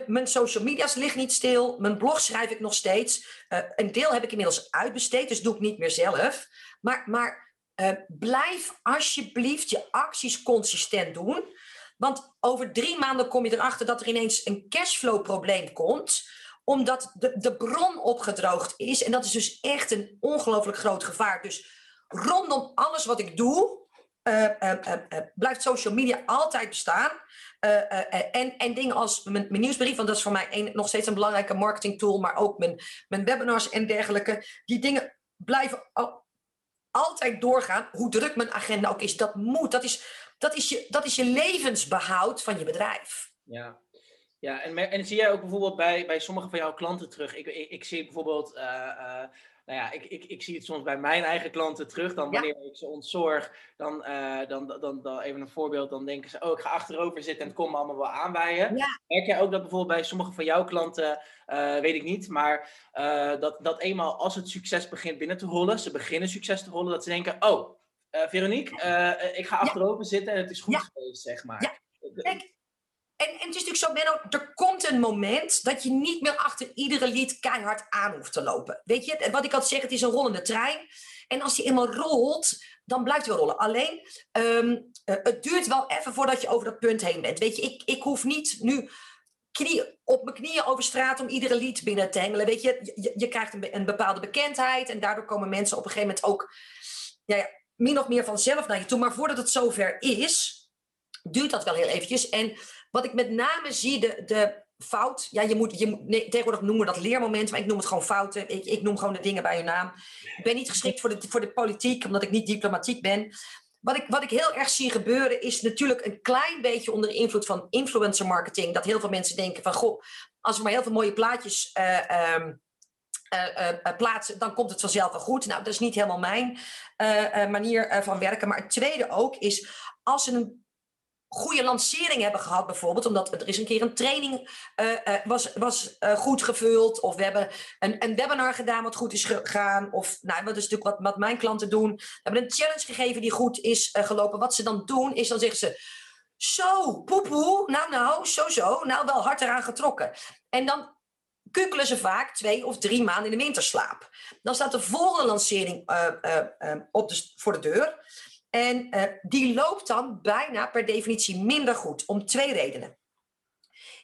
mijn social media's liggen niet stil. Mijn blog schrijf ik nog steeds. Uh, een deel heb ik inmiddels uitbesteed, dus doe ik niet meer zelf. Maar, maar uh, blijf alsjeblieft je acties consistent doen. Want over drie maanden kom je erachter dat er ineens een cashflow-probleem komt omdat de, de bron opgedroogd is. En dat is dus echt een ongelooflijk groot gevaar. Dus rondom alles wat ik doe, uh, blijft social media altijd bestaan. en, en dingen als mijn, nieuwsbrief, want dat is voor mij nog steeds een belangrijke marketing tool, maar ook mijn, mijn webinars en dergelijke. Die dingen blijven al, altijd doorgaan, hoe druk mijn agenda ook is. Dat moet, dat is, dat is, je, dat is je levensbehoud van je bedrijf. Ja, ja, en, en zie jij ook bijvoorbeeld bij, bij sommige van jouw klanten terug? Ik, ik, zie bijvoorbeeld, nou ja, ik, ik, ik zie het soms bij mijn eigen klanten terug. Dan wanneer ja. ik ze ontzorg, dan, uh, dan, dan, dan, even een voorbeeld, dan denken ze, oh, ik ga achterover zitten en het komt me allemaal wel aanwaaien. Ja. Merk jij ook dat bijvoorbeeld bij sommige van jouw klanten, weet ik niet, maar dat, dat eenmaal als het succes begint binnen te rollen, ze beginnen succes te rollen, dat ze denken, oh, Veronique, ik ga achterover zitten en het is goed geweest, zeg maar. Ja. Kijk, en, en het is natuurlijk zo, Benno, er komt een moment dat je niet meer achter iedere lied keihard aan hoeft te lopen. Weet je, wat ik altijd zeg, het is een rollende trein. En als die eenmaal rolt, dan blijft hij rollen. Alleen, um, het duurt wel even voordat je over dat punt heen bent. Weet je, ik, ik hoef niet nu knie, op mijn knieën over straat om iedere lied binnen te hengelen. Weet je, je, je krijgt een, een, bepaalde bekendheid en daardoor komen mensen op een gegeven moment ook ja, ja, min of meer vanzelf naar je toe. Maar voordat het zover is, duurt dat wel heel eventjes. En wat ik met name zie, de, de fout. Ja, je moet, je nee, tegenwoordig noemen dat leermoment, maar ik noem het gewoon fouten. Ik, ik noem gewoon de dingen bij hun naam. Ik ben niet geschikt voor de, voor de politiek, omdat ik niet diplomatiek ben. Wat ik, wat ik heel erg zie gebeuren is natuurlijk een klein beetje onder invloed van influencer marketing. Dat heel veel mensen denken van, goh, als we maar heel veel mooie plaatjes uh, uh, uh, plaatsen, dan komt het vanzelf wel goed. Nou, dat is niet helemaal mijn manier van werken. Maar het tweede ook is, als een goede lancering hebben gehad, bijvoorbeeld, omdat er is een keer een training uh, uh, was, was uh, goed gevuld, of we hebben een, een webinar gedaan wat goed is gegaan, of nou, wat is natuurlijk wat, wat mijn klanten doen. We hebben een challenge gegeven die goed is gelopen. Wat ze dan doen, is dan zeggen ze, zo, poepoe, nou nou, zo zo, nou wel hard eraan getrokken. En dan kukkelen ze vaak twee of drie maanden in de winterslaap. Dan staat de volgende lancering op de, voor de deur. En uh, die loopt dan bijna per definitie minder goed, om twee redenen.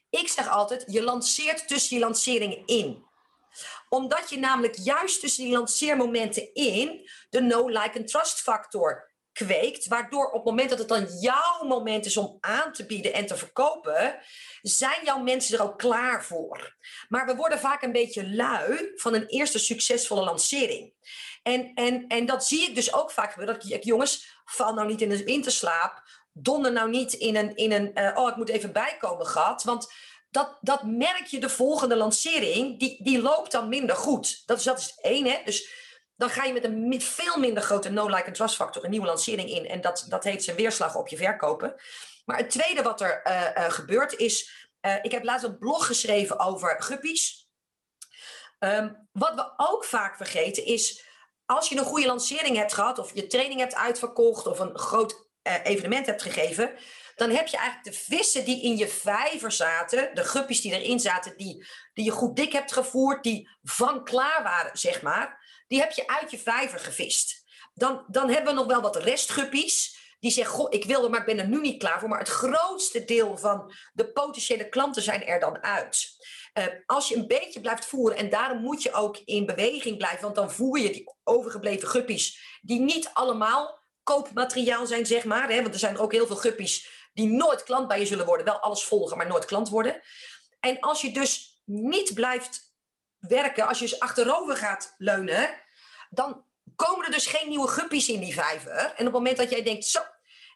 Ik zeg altijd, je lanceert tussen die lanceringen in. Omdat je namelijk juist tussen die lanceermomenten in de no, like en trust factor kweekt, waardoor op het moment dat het dan jouw moment is om aan te bieden en te verkopen, zijn jouw mensen er ook klaar voor. Maar we worden vaak een beetje lui van een eerste succesvolle lancering. En, en, en dat zie ik dus ook vaak gebeuren. Dat ik, jongens, val nou niet in de winterslaap. Donder nou niet in een, in een uh, oh, ik moet even bijkomen gat. Want dat, dat merk je de volgende lancering, die, die loopt dan minder goed. Dat is, dat is één, hè. Dus dan ga je met een veel minder grote no-like and trust factor een nieuwe lancering in. En dat, dat heet zijn weerslag op je verkopen. Maar het tweede wat er uh, uh, gebeurt is, ik heb laatst een blog geschreven over guppies. Um, wat we ook vaak vergeten is, als je een goede lancering hebt gehad, of je training hebt uitverkocht, of een groot uh, evenement hebt gegeven, dan heb je eigenlijk de vissen die in je vijver zaten, de guppies die erin zaten, die, die je goed dik hebt gevoerd, die van klaar waren, zeg maar, die heb je uit je vijver gevist. Dan, dan hebben we nog wel wat restguppies. Die zeggen, goh, ik wil er, maar ik ben er nu niet klaar voor. Maar het grootste deel van de potentiële klanten zijn er dan uit. Uh, als je een beetje blijft voeren, en daarom moet je ook in beweging blijven, want dan voer je die overgebleven guppies, die niet allemaal koopmateriaal zijn, zeg maar. Hè, want er zijn ook heel veel guppies die nooit klant bij je zullen worden, wel alles volgen, maar nooit klant worden. En als je dus niet blijft werken, als je dus achterover gaat leunen, dan komen er dus geen nieuwe guppies in die vijver. En op het moment dat jij denkt, zo,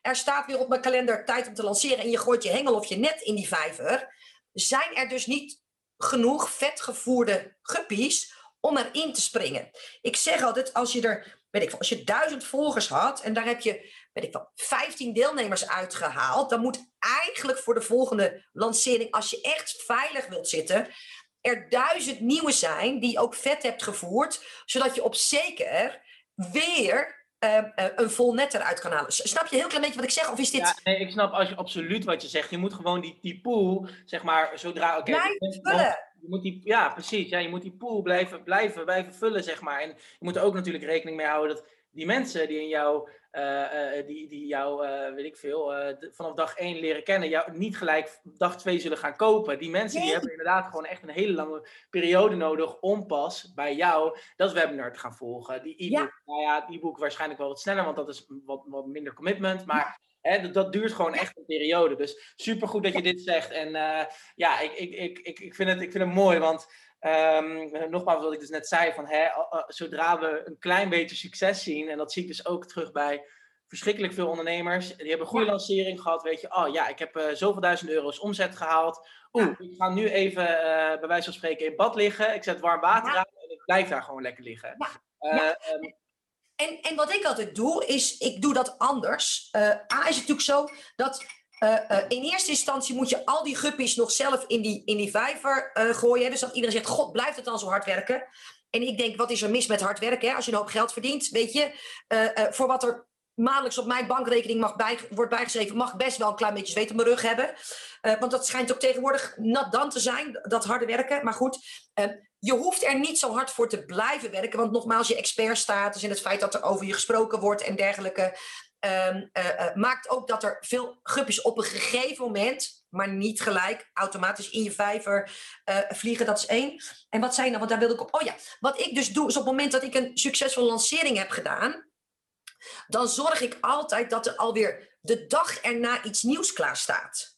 er staat weer op mijn kalender tijd om te lanceren en je gooit je hengel of je net in die vijver, zijn er dus niet genoeg vetgevoerde guppies om erin te springen. Ik zeg altijd, als je er, weet ik als je duizend volgers had en daar heb je, weet ik wel, 15 deelnemers uitgehaald, dan moet eigenlijk voor de volgende lancering, als je echt veilig wilt zitten, er duizend nieuwe zijn die ook vet hebt gevoerd, zodat je op zeker weer uh, een vol net eruit kan halen. Snap je heel klein beetje wat ik zeg? Of is dit... Ja, nee, ik snap als je, absoluut wat je zegt. Je moet gewoon die, die pool, zeg maar, zodra... Okay, blijven vullen. Je moet die, ja, precies. Ja, je moet die pool blijven, blijven, blijven vullen, zeg maar. En je moet er ook natuurlijk rekening mee houden dat die mensen die in jou, uh, die, die jou, uh, weet ik veel, vanaf dag 1 leren kennen, jou niet gelijk dag 2 zullen gaan kopen. Die mensen die hebben inderdaad gewoon echt een hele lange periode nodig om pas bij jou dat webinar te gaan volgen. Die e-book, ja. nou ja, het e-book waarschijnlijk wel wat sneller, want dat is wat, wat minder commitment. Maar Hè, dat, dat, duurt gewoon echt een periode. Dus supergoed dat je dit zegt. En ja, ik, ik, ik, ik, ik, vind het, ik vind het mooi, want Um, nogmaals, wat ik dus net zei, van, hè, zodra we een klein beetje succes zien, en dat zie ik dus ook terug bij verschrikkelijk veel ondernemers, die hebben een goede lancering gehad, weet je, oh ja, ik heb uh, zoveel duizend euro's omzet gehaald, oeh, ik ga nu even uh, bij wijze van spreken in bad liggen, ik zet warm water aan en ik blijf daar gewoon lekker liggen. Uh, um, en, en wat ik altijd doe, is ik doe dat anders. A is het natuurlijk zo dat uh, uh, in eerste instantie moet je al die guppies nog zelf in die, in die vijver uh, gooien. Dus dat iedereen zegt, god, blijft het dan zo hard werken? En ik denk, wat is er mis met hard werken? Hè? Als je een hoop geld verdient, weet je, voor wat er maandelijks op mijn bankrekening mag bij, wordt bijgeschreven, mag best wel een klein beetje zweet op mijn rug hebben. Want dat schijnt ook tegenwoordig nat dan te zijn, dat harde werken. Maar goed, uh, je hoeft er niet zo hard voor te blijven werken. Want nogmaals, je expertstatus en het feit dat er over je gesproken wordt en dergelijke. Um, maakt ook dat er veel guppies op een gegeven moment, maar niet gelijk, automatisch in je vijver vliegen. Dat is één. En wat zijn dan, want daar wil ik op. Oh ja, wat ik dus doe, is op het moment dat ik een succesvolle lancering heb gedaan dan zorg ik altijd dat er alweer de dag erna iets nieuws klaar staat.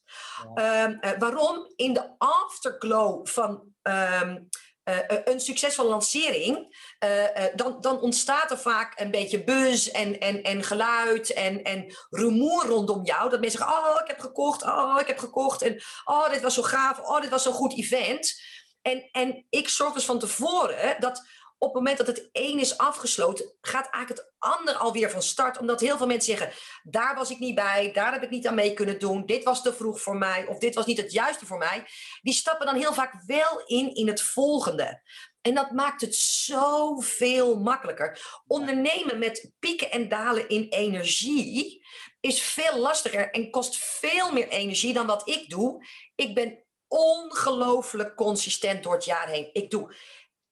Um, waarom? In de afterglow van um, uh, een succesvolle lancering, uh, dan, dan, ontstaat er vaak een beetje buzz en, en, en geluid en, en rumoer rondom jou. Dat mensen zeggen, oh, ik heb gekocht, oh, ik heb gekocht. En oh, dit was zo gaaf, oh, dit was zo'n goed event. En, en ik zorg dus van tevoren dat op het moment dat het een is afgesloten, gaat eigenlijk het ander alweer van start. Omdat heel veel mensen zeggen, daar was ik niet bij, daar heb ik niet aan mee kunnen doen, dit was te vroeg voor mij of dit was niet het juiste voor mij. Die stappen dan heel vaak wel in in het volgende. En dat maakt het zoveel makkelijker. Ondernemen met pieken en dalen in energie is veel lastiger en kost veel meer energie dan wat ik doe. Ik ben ongelooflijk consistent door het jaar heen. Ik doe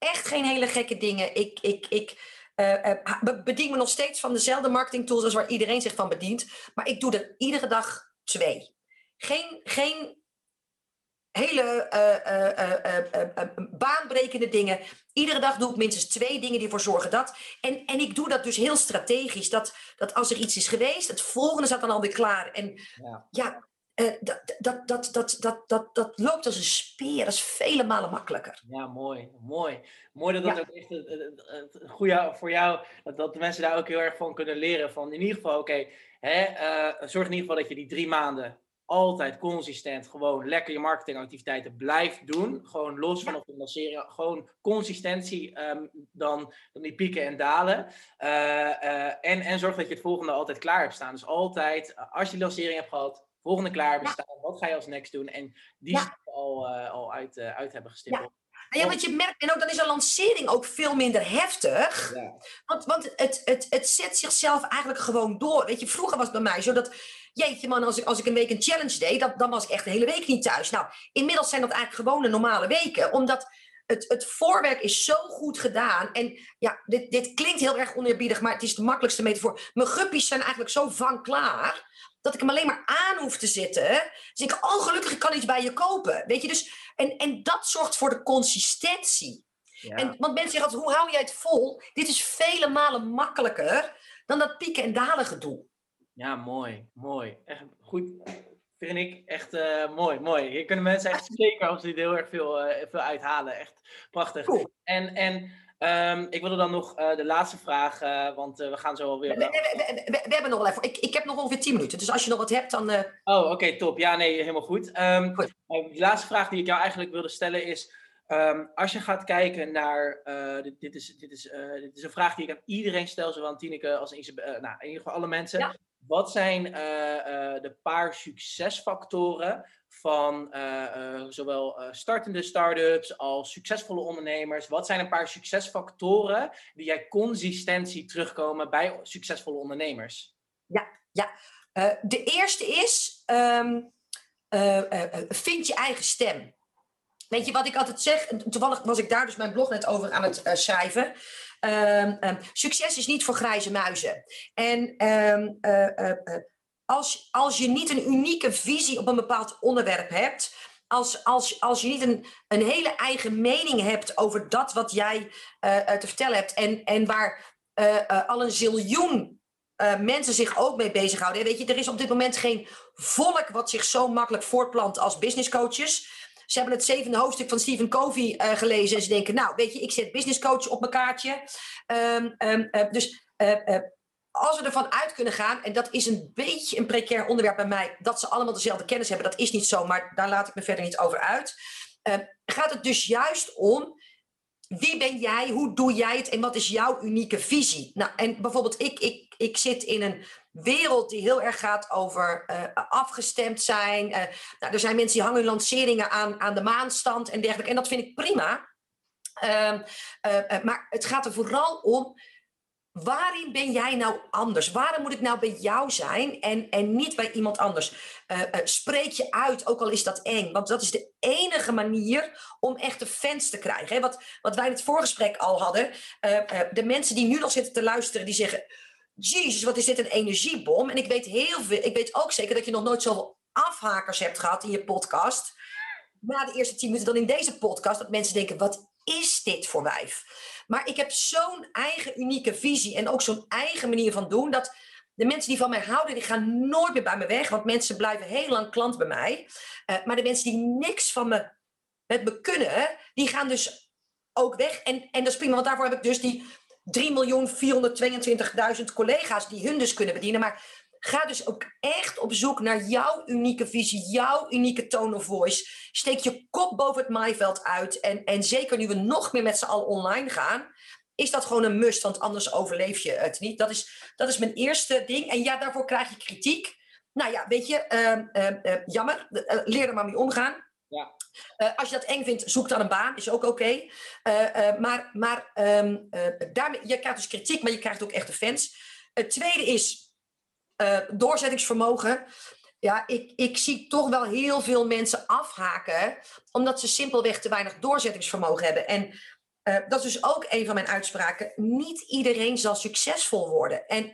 echt geen hele gekke dingen. Ik, ik, ik uh, bedien me nog steeds van dezelfde marketingtools als waar iedereen zich van bedient. Maar ik doe er iedere dag twee. Geen, geen hele uh, baanbrekende dingen. Iedere dag doe ik minstens twee dingen die ervoor zorgen dat. En, en ik doe dat dus heel strategisch. Dat, dat als er iets is geweest, het volgende staat dan alweer klaar. En ja, ja dat, dat, dat, dat, dat, dat, dat loopt als een speer. Dat is vele malen makkelijker. Ja, mooi. Mooi. Mooi dat dat ook echt het, goede voor jou, dat, dat de mensen daar ook heel erg van kunnen leren. Van in ieder geval, oké, okay, uh, zorg in ieder geval dat je die drie maanden altijd consistent gewoon lekker je marketingactiviteiten blijft doen. Gewoon los van of de lancering. Gewoon consistentie um, dan, dan die pieken en dalen. Uh, uh, en, en zorg dat je het volgende altijd klaar hebt staan. Dus altijd, als je de lancering hebt gehad, volgende klaar bestaan. Wat ga je als next doen? En die ja. al, uh, al uit, uh, uit hebben gestippeld. Ja. ja, want je merkt, en ook dan is een lancering ook veel minder heftig. Ja. Want, want het, het, het zet zichzelf eigenlijk gewoon door. Weet je, vroeger was het bij mij zo dat, jeetje man, als ik, als ik een week een challenge deed, dan, dan was ik echt de hele week niet thuis. Nou, inmiddels zijn dat eigenlijk gewone normale weken, omdat het, het voorwerk is zo goed gedaan. En ja, dit, dit klinkt heel erg oneerbiedig, maar het is de makkelijkste metafoor. Mijn guppies zijn eigenlijk zo van klaar dat ik hem alleen maar aan hoef te zitten. Dus ik, oh gelukkig, ik kan iets bij je kopen. Weet je, dus, en, en dat zorgt voor de consistentie. Ja. En, want mensen zeggen altijd, hoe hou jij het vol? Dit is vele malen makkelijker dan dat pieken en dalen gedoe. Ja, mooi, mooi. Echt goed, vind ik echt uh, mooi, mooi. Hier kunnen mensen echt zeker als die heel erg veel, uh, veel uithalen. Echt prachtig. Cool. En, en Um, ik wilde dan nog uh, de laatste vraag, uh, want uh, we gaan zo alweer. We, we, we, we, hebben nog wel even. Ik, ik heb nog ongeveer 10 minuten, dus als je nog wat hebt, dan. Oh, oké, okay, top. Ja, nee, helemaal goed. Um, goed. de laatste vraag die ik jou eigenlijk wilde stellen is: um, als je gaat kijken naar. Dit, dit, is, dit, is, dit is een vraag die ik aan iedereen stel, zowel aan Tineke als Isabel, nou, in ieder geval alle mensen. Ja. Wat zijn de paar succesfactoren van uh, zowel startende start-ups als succesvolle ondernemers? Wat zijn een paar succesfactoren die jij consistent ziet terugkomen bij succesvolle ondernemers? Ja, ja. de eerste is, um, vind je eigen stem. Weet je wat ik altijd zeg? Toevallig was ik daar dus mijn blog net over aan het schrijven. Um, um, succes is niet voor grijze muizen. En als, als je niet een unieke visie op een bepaald onderwerp hebt, als, als, als je niet een, een hele eigen mening hebt over dat wat jij te vertellen hebt en, en waar al een ziljoen mensen zich ook mee bezighouden. Weet je, er is op dit moment geen volk wat zich zo makkelijk voortplant als business coaches. Ze hebben het zevende hoofdstuk van Stephen Covey gelezen en ze denken, nou, weet je, ik zet business coach op mijn kaartje. Um, um, dus als we ervan uit kunnen gaan, en dat is een beetje een precair onderwerp bij mij, dat ze allemaal dezelfde kennis hebben, dat is niet zo, maar daar laat ik me verder niet over uit. Uh, gaat het dus juist om wie ben jij, hoe doe jij het en wat is jouw unieke visie? Nou, en bijvoorbeeld, ik, ik, ik zit in een wereld die heel erg gaat over uh, afgestemd zijn. Uh, nou, er zijn mensen die hangen hun lanceringen aan, aan de maanstand en dergelijke, en dat vind ik prima. Uh, maar het gaat er vooral om waarin ben jij nou anders? Waarom moet ik nou bij jou zijn en, en niet bij iemand anders? Uh, uh, spreek je uit, ook al is dat eng. Want dat is de enige manier om echte fans te krijgen. Hè? Wat, wat wij in het voorgesprek al hadden. Uh, de mensen die nu nog zitten te luisteren, die zeggen... Jezus, wat is dit een energiebom? En ik weet heel veel. Ik weet ook zeker dat je nog nooit zoveel afhakers hebt gehad in je podcast. Na de eerste tien minuten dan in deze podcast. Dat mensen denken, wat is dit voor wijf? Maar ik heb zo'n eigen unieke visie en ook zo'n eigen manier van doen. Dat de mensen die van mij houden, die gaan nooit meer bij me weg. Want mensen blijven heel lang klant bij mij. Uh, maar de mensen die niks van me, met me kunnen, die gaan dus ook weg. En, en dat is prima, want daarvoor heb ik dus die 3.422.000 collega's die hun dus kunnen bedienen. Maar ga dus ook echt op zoek naar jouw unieke visie, jouw unieke tone of voice. Steek je kop boven het maaiveld uit. En, en zeker nu we nog meer met z'n allen online gaan, is dat gewoon een must, want anders overleef je het niet. Dat is, dat is mijn eerste ding. En ja, daarvoor krijg je kritiek. Nou ja, weet je, uh, uh, jammer. leer er maar mee omgaan. Ja. Uh, als je dat eng vindt, zoek dan een baan, is ook oké. Okay. Uh, maar maar um, daarmee, je krijgt dus kritiek, maar je krijgt ook echte fans. Het tweede is doorzettingsvermogen. Ja, ik, ik zie toch wel heel veel mensen afhaken, omdat ze simpelweg te weinig doorzettingsvermogen hebben. En dat is dus ook een van mijn uitspraken. Niet iedereen zal succesvol worden. En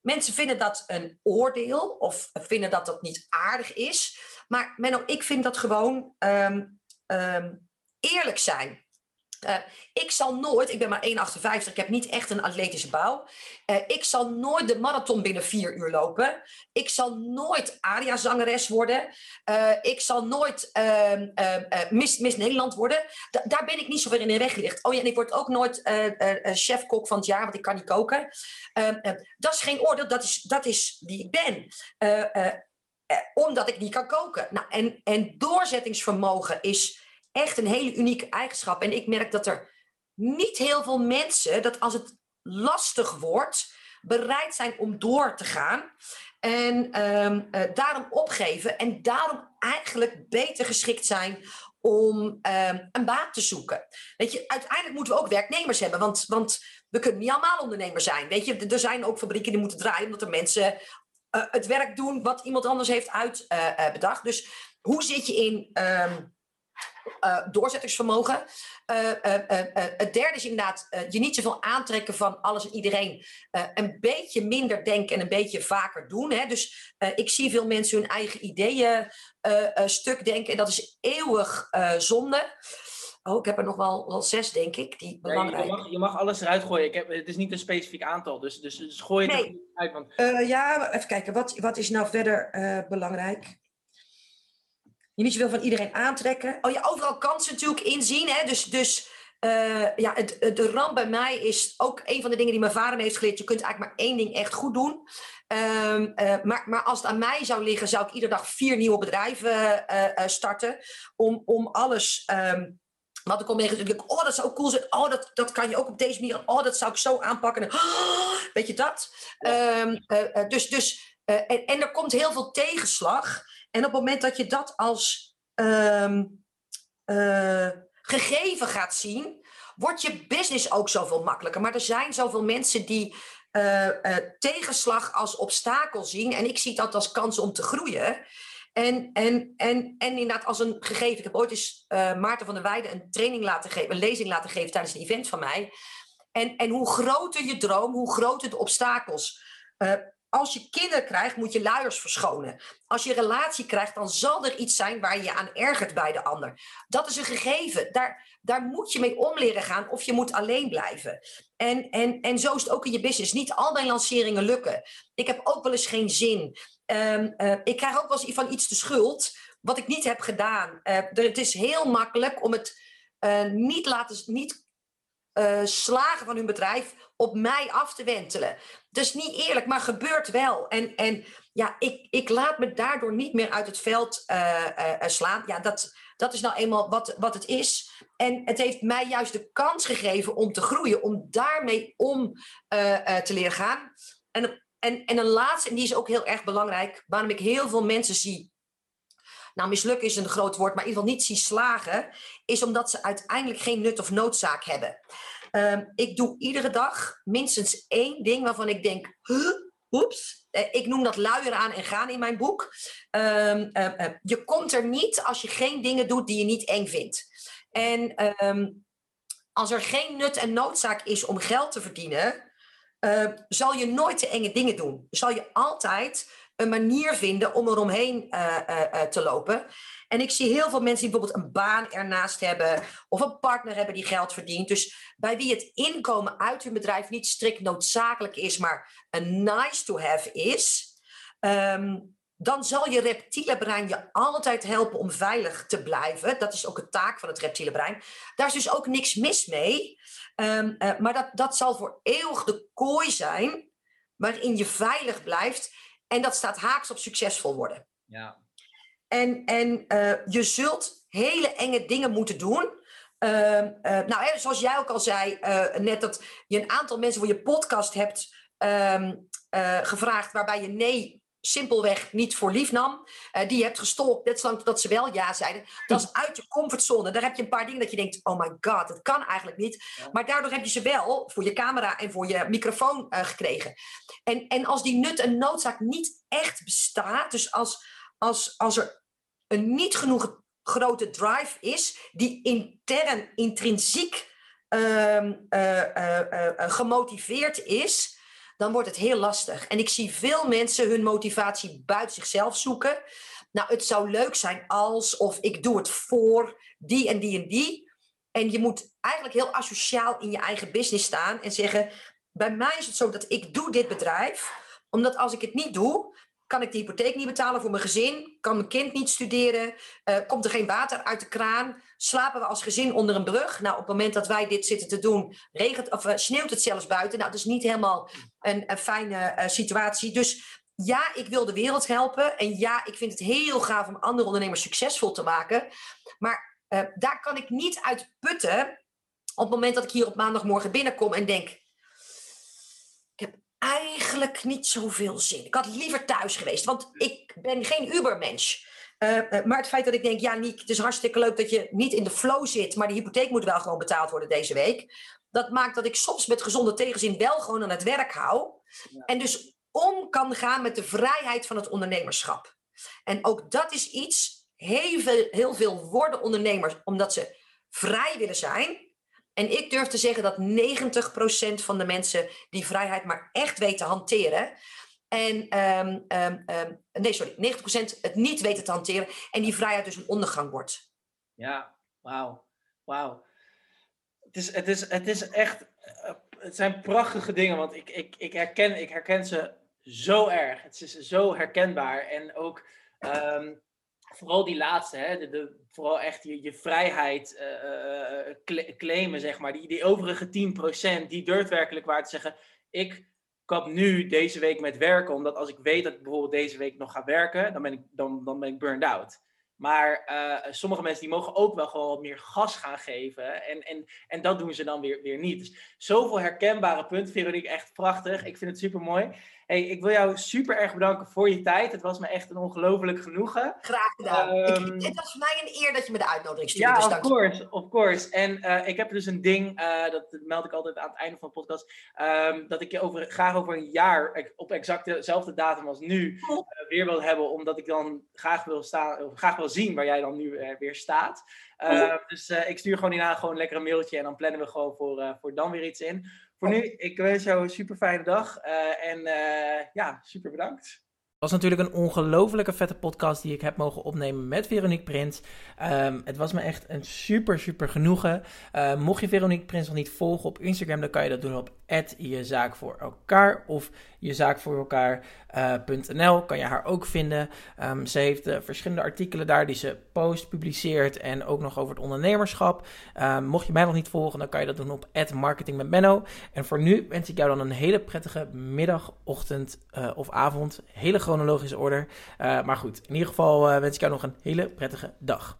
mensen vinden dat een oordeel of vinden dat dat niet aardig is. Maar Menno, ik vind dat gewoon um, um, eerlijk zijn. Uh, ik zal nooit, ik ben maar 1,58, ik heb niet echt een atletische bouw. Uh, ik zal nooit de marathon binnen vier uur lopen. Ik zal nooit aria-zangeres worden. Uh, ik zal nooit ehm, Miss, Miss Nederland worden. Da daar ben ik niet zo ver in de weg. Oh ja, en ik word ook nooit chef-kok van het jaar, want ik kan niet koken. dat is geen oordeel, dat is, dat is wie ik ben. Eh, omdat ik niet kan koken. Nou, en, en doorzettingsvermogen is echt een hele unieke eigenschap. En ik merk dat er niet heel veel mensen, dat als het lastig wordt, bereid zijn om door te gaan. En um, uh, daarom opgeven. En daarom eigenlijk beter geschikt zijn om um, een baan te zoeken. Weet je, uiteindelijk moeten we ook werknemers hebben. Want, want we kunnen niet allemaal ondernemer zijn. Weet je, er zijn ook fabrieken die moeten draaien omdat er mensen uh, het werk doen wat iemand anders heeft uitbedacht. Uh, uh, dus hoe zit je in um, doorzettingsvermogen? het derde is inderdaad je niet zoveel aantrekken van alles en iedereen. een beetje minder denken en een beetje vaker doen. Hè? Dus ik zie veel mensen hun eigen ideeën stuk denken en dat is eeuwig zonde. Oh, ik heb er nog wel, wel zes, denk ik, die belangrijk je, mag, je mag alles eruit gooien. Ik heb, het is niet een specifiek aantal, dus, dus, dus gooi het nee. uit. Want... Uh, ja, even kijken. Wat, wat is nou verder uh, belangrijk? Je niet zoveel van iedereen aantrekken. Oh ja, overal kansen natuurlijk inzien. Hè? Dus, dus uh, ja, het, de ramp bij mij is ook een van de dingen die mijn vader me heeft geleerd. Je kunt eigenlijk maar één ding echt goed doen. Um, maar, maar als het aan mij zou liggen, zou ik iedere dag vier nieuwe bedrijven starten. Om, om alles... Um, wat ik al meegemaakt, oh, dat zou cool zijn. Oh, dat, dat kan je ook op deze manier. Oh, dat zou ik zo aanpakken. Oh, weet je dat? Um, uh, dus, dus, en, en er komt heel veel tegenslag. En op het moment dat je dat als um, uh, gegeven gaat zien, wordt je business ook zoveel makkelijker. Maar er zijn zoveel mensen die tegenslag als obstakel zien. En ik zie dat als kans om te groeien. En, en, en, en inderdaad als een gegeven. Ik heb ooit eens Maarten van der Weijden een training laten geven, een lezing laten geven tijdens een event van mij. En, en hoe groter je droom, hoe groter de obstakels. Als je kinderen krijgt, moet je luiers verschonen. Als je relatie krijgt, dan zal er iets zijn waar je je aan ergert bij de ander. Dat is een gegeven. Daar, daar moet je mee om leren gaan of je moet alleen blijven. En, en, en zo is het ook in je business. Niet al mijn lanceringen lukken. Ik heb ook wel eens geen zin. Um, uh, ik krijg ook wel eens van iets de schuld, wat ik niet heb gedaan. Uh, het is heel makkelijk om het uh, niet laten niet slagen van hun bedrijf op mij af te wentelen. Is niet eerlijk, maar gebeurt wel. En, en ja, ik, ik laat me daardoor niet meer uit het veld slaan. Ja, dat, dat is nou eenmaal wat, wat het is. En het heeft mij juist de kans gegeven om te groeien, om daarmee om te leren gaan. En en, en een laatste, en die is ook heel erg belangrijk, waarom ik heel veel mensen zie. Nou, mislukken is een groot woord, maar in ieder geval niet zie slagen, is omdat ze uiteindelijk geen nut of noodzaak hebben. Ehm, ik doe iedere dag minstens één ding waarvan ik denk, oeps, eh, ik noem dat luieren aan en gaan in mijn boek. Ehm, eh, eh, je komt er niet als je geen dingen doet die je niet eng vindt. En ehm, als er geen nut en noodzaak is om geld te verdienen, zal je nooit te enge dingen doen. Zal je altijd een manier vinden om eromheen uh, te lopen. En ik zie heel veel mensen die bijvoorbeeld een baan ernaast hebben of een partner hebben die geld verdient. Dus bij wie het inkomen uit hun bedrijf niet strikt noodzakelijk is, maar een nice to have is. Ehm, dan zal je reptiele brein je altijd helpen om veilig te blijven. Dat is ook een taak van het reptiele brein. Daar is dus ook niks mis mee. Ehm, maar dat, dat zal voor eeuwig de kooi zijn waarin je veilig blijft en dat staat haaks op succesvol worden. Ja. En, en uh, je zult hele enge dingen moeten doen. Uh, uh, nou, hè, zoals jij ook al zei, net dat je een aantal mensen voor je podcast hebt ehm, gevraagd waarbij je nee simpelweg niet voor lief nam. Uh, die je hebt gestopt, net zolang dat ze wel ja zeiden. Dat is uit je comfortzone. Daar heb je een paar dingen dat je denkt, oh my god, dat kan eigenlijk niet. Maar daardoor heb je ze wel voor je camera en voor je microfoon uh, gekregen. En, en als die nut en noodzaak niet echt bestaat, dus als, als, als er een niet genoeg grote drive is, die intern, intrinsiek uh, gemotiveerd is, dan wordt het heel lastig. En ik zie veel mensen hun motivatie buiten zichzelf zoeken. Nou, het zou leuk zijn als, of ik doe het voor die en die en die. En je moet eigenlijk heel asociaal in je eigen business staan en zeggen: bij mij is het zo dat ik doe dit bedrijf, omdat als ik het niet doe, kan ik de hypotheek niet betalen voor mijn gezin, kan mijn kind niet studeren, uh, komt er geen water uit de kraan, slapen we als gezin onder een brug. Nou, op het moment dat wij dit zitten te doen, regent, of, uh, sneeuwt het zelfs buiten. Nou, dat is niet helemaal een, een fijne uh, situatie. Dus ja, ik wil de wereld helpen. En ja, ik vind het heel gaaf om andere ondernemers succesvol te maken. Maar daar kan ik niet uit putten op het moment dat ik hier op maandagmorgen binnenkom en denk eigenlijk niet zoveel zin. Ik had liever thuis geweest, want ik ben geen Ubermensch. Uh, maar het feit dat ik denk, ja Niek, het is hartstikke leuk dat je niet in de flow zit, maar de hypotheek moet wel gewoon betaald worden deze week. Dat maakt dat ik soms met gezonde tegenzin wel gewoon aan het werk hou. En dus om kan gaan met de vrijheid van het ondernemerschap. En ook dat is iets, heel veel, heel veel worden ondernemers omdat ze vrij willen zijn. En ik durf te zeggen dat 90% van de mensen die vrijheid maar echt weten hanteren. En um, um, nee, sorry, 90% het niet weten te hanteren. En die vrijheid dus een ondergang wordt. Ja, wauw. Wauw. Het is, het, is, het is echt. Eh, het zijn prachtige dingen, want ik, ik, ik, herken, ik herken ze zo erg. Het is zo herkenbaar. En ook. Vooral die laatste, hè, de, vooral echt je, vrijheid uh, claimen, zeg maar. Die, die overige 10%, die durft werkelijk waar te zeggen, ik kap nu deze week met werken, omdat als ik weet dat ik bijvoorbeeld deze week nog ga werken, dan ben ik, dan, dan ben ik burned out. Maar sommige mensen die mogen ook wel gewoon wat meer gas gaan geven. En, en, en dat doen ze dan weer, weer niet. Dus zoveel herkenbare punten, Veronique, echt prachtig. Ik vind het super mooi. Hey, ik wil jou super erg bedanken voor je tijd. Het was me echt een ongelooflijk genoegen. Graag gedaan. Um, het was voor mij een eer dat je me de uitnodiging stuurde. Ja, dus of course, of course. En uh, ik heb dus een ding, uh, dat meld ik altijd aan het einde van de podcast, um, dat ik je over, graag over een jaar, op exact dezelfde datum als nu, uh, weer wil hebben, omdat ik dan graag wil, staan, graag wil zien waar jij dan nu weer staat. Uh, dus ik stuur gewoon hierna gewoon lekker een mailtje en dan plannen we gewoon voor, voor dan weer iets in. Voor nu, ik wens jou een super fijne dag uh, en uh, ja, super bedankt. Het was natuurlijk een ongelofelijke vette podcast die ik heb mogen opnemen met Veronique Prins. Um, het was me echt een super, super genoegen. Uh, mocht je Veronique Prins nog niet volgen op Instagram, dan kan je dat doen op je zaak voor elkaar of je zaak voor elkaar.nl. kan je haar ook vinden. Um, ze heeft uh, verschillende artikelen daar die ze post, publiceert en ook nog over het ondernemerschap. Um, mocht je mij nog niet volgen, dan kan je dat doen op marketing. En voor nu wens ik jou dan een hele prettige middag, ochtend uh, of avond. Hele chronologische orde. Maar goed, in ieder geval wens ik jou nog een hele prettige dag.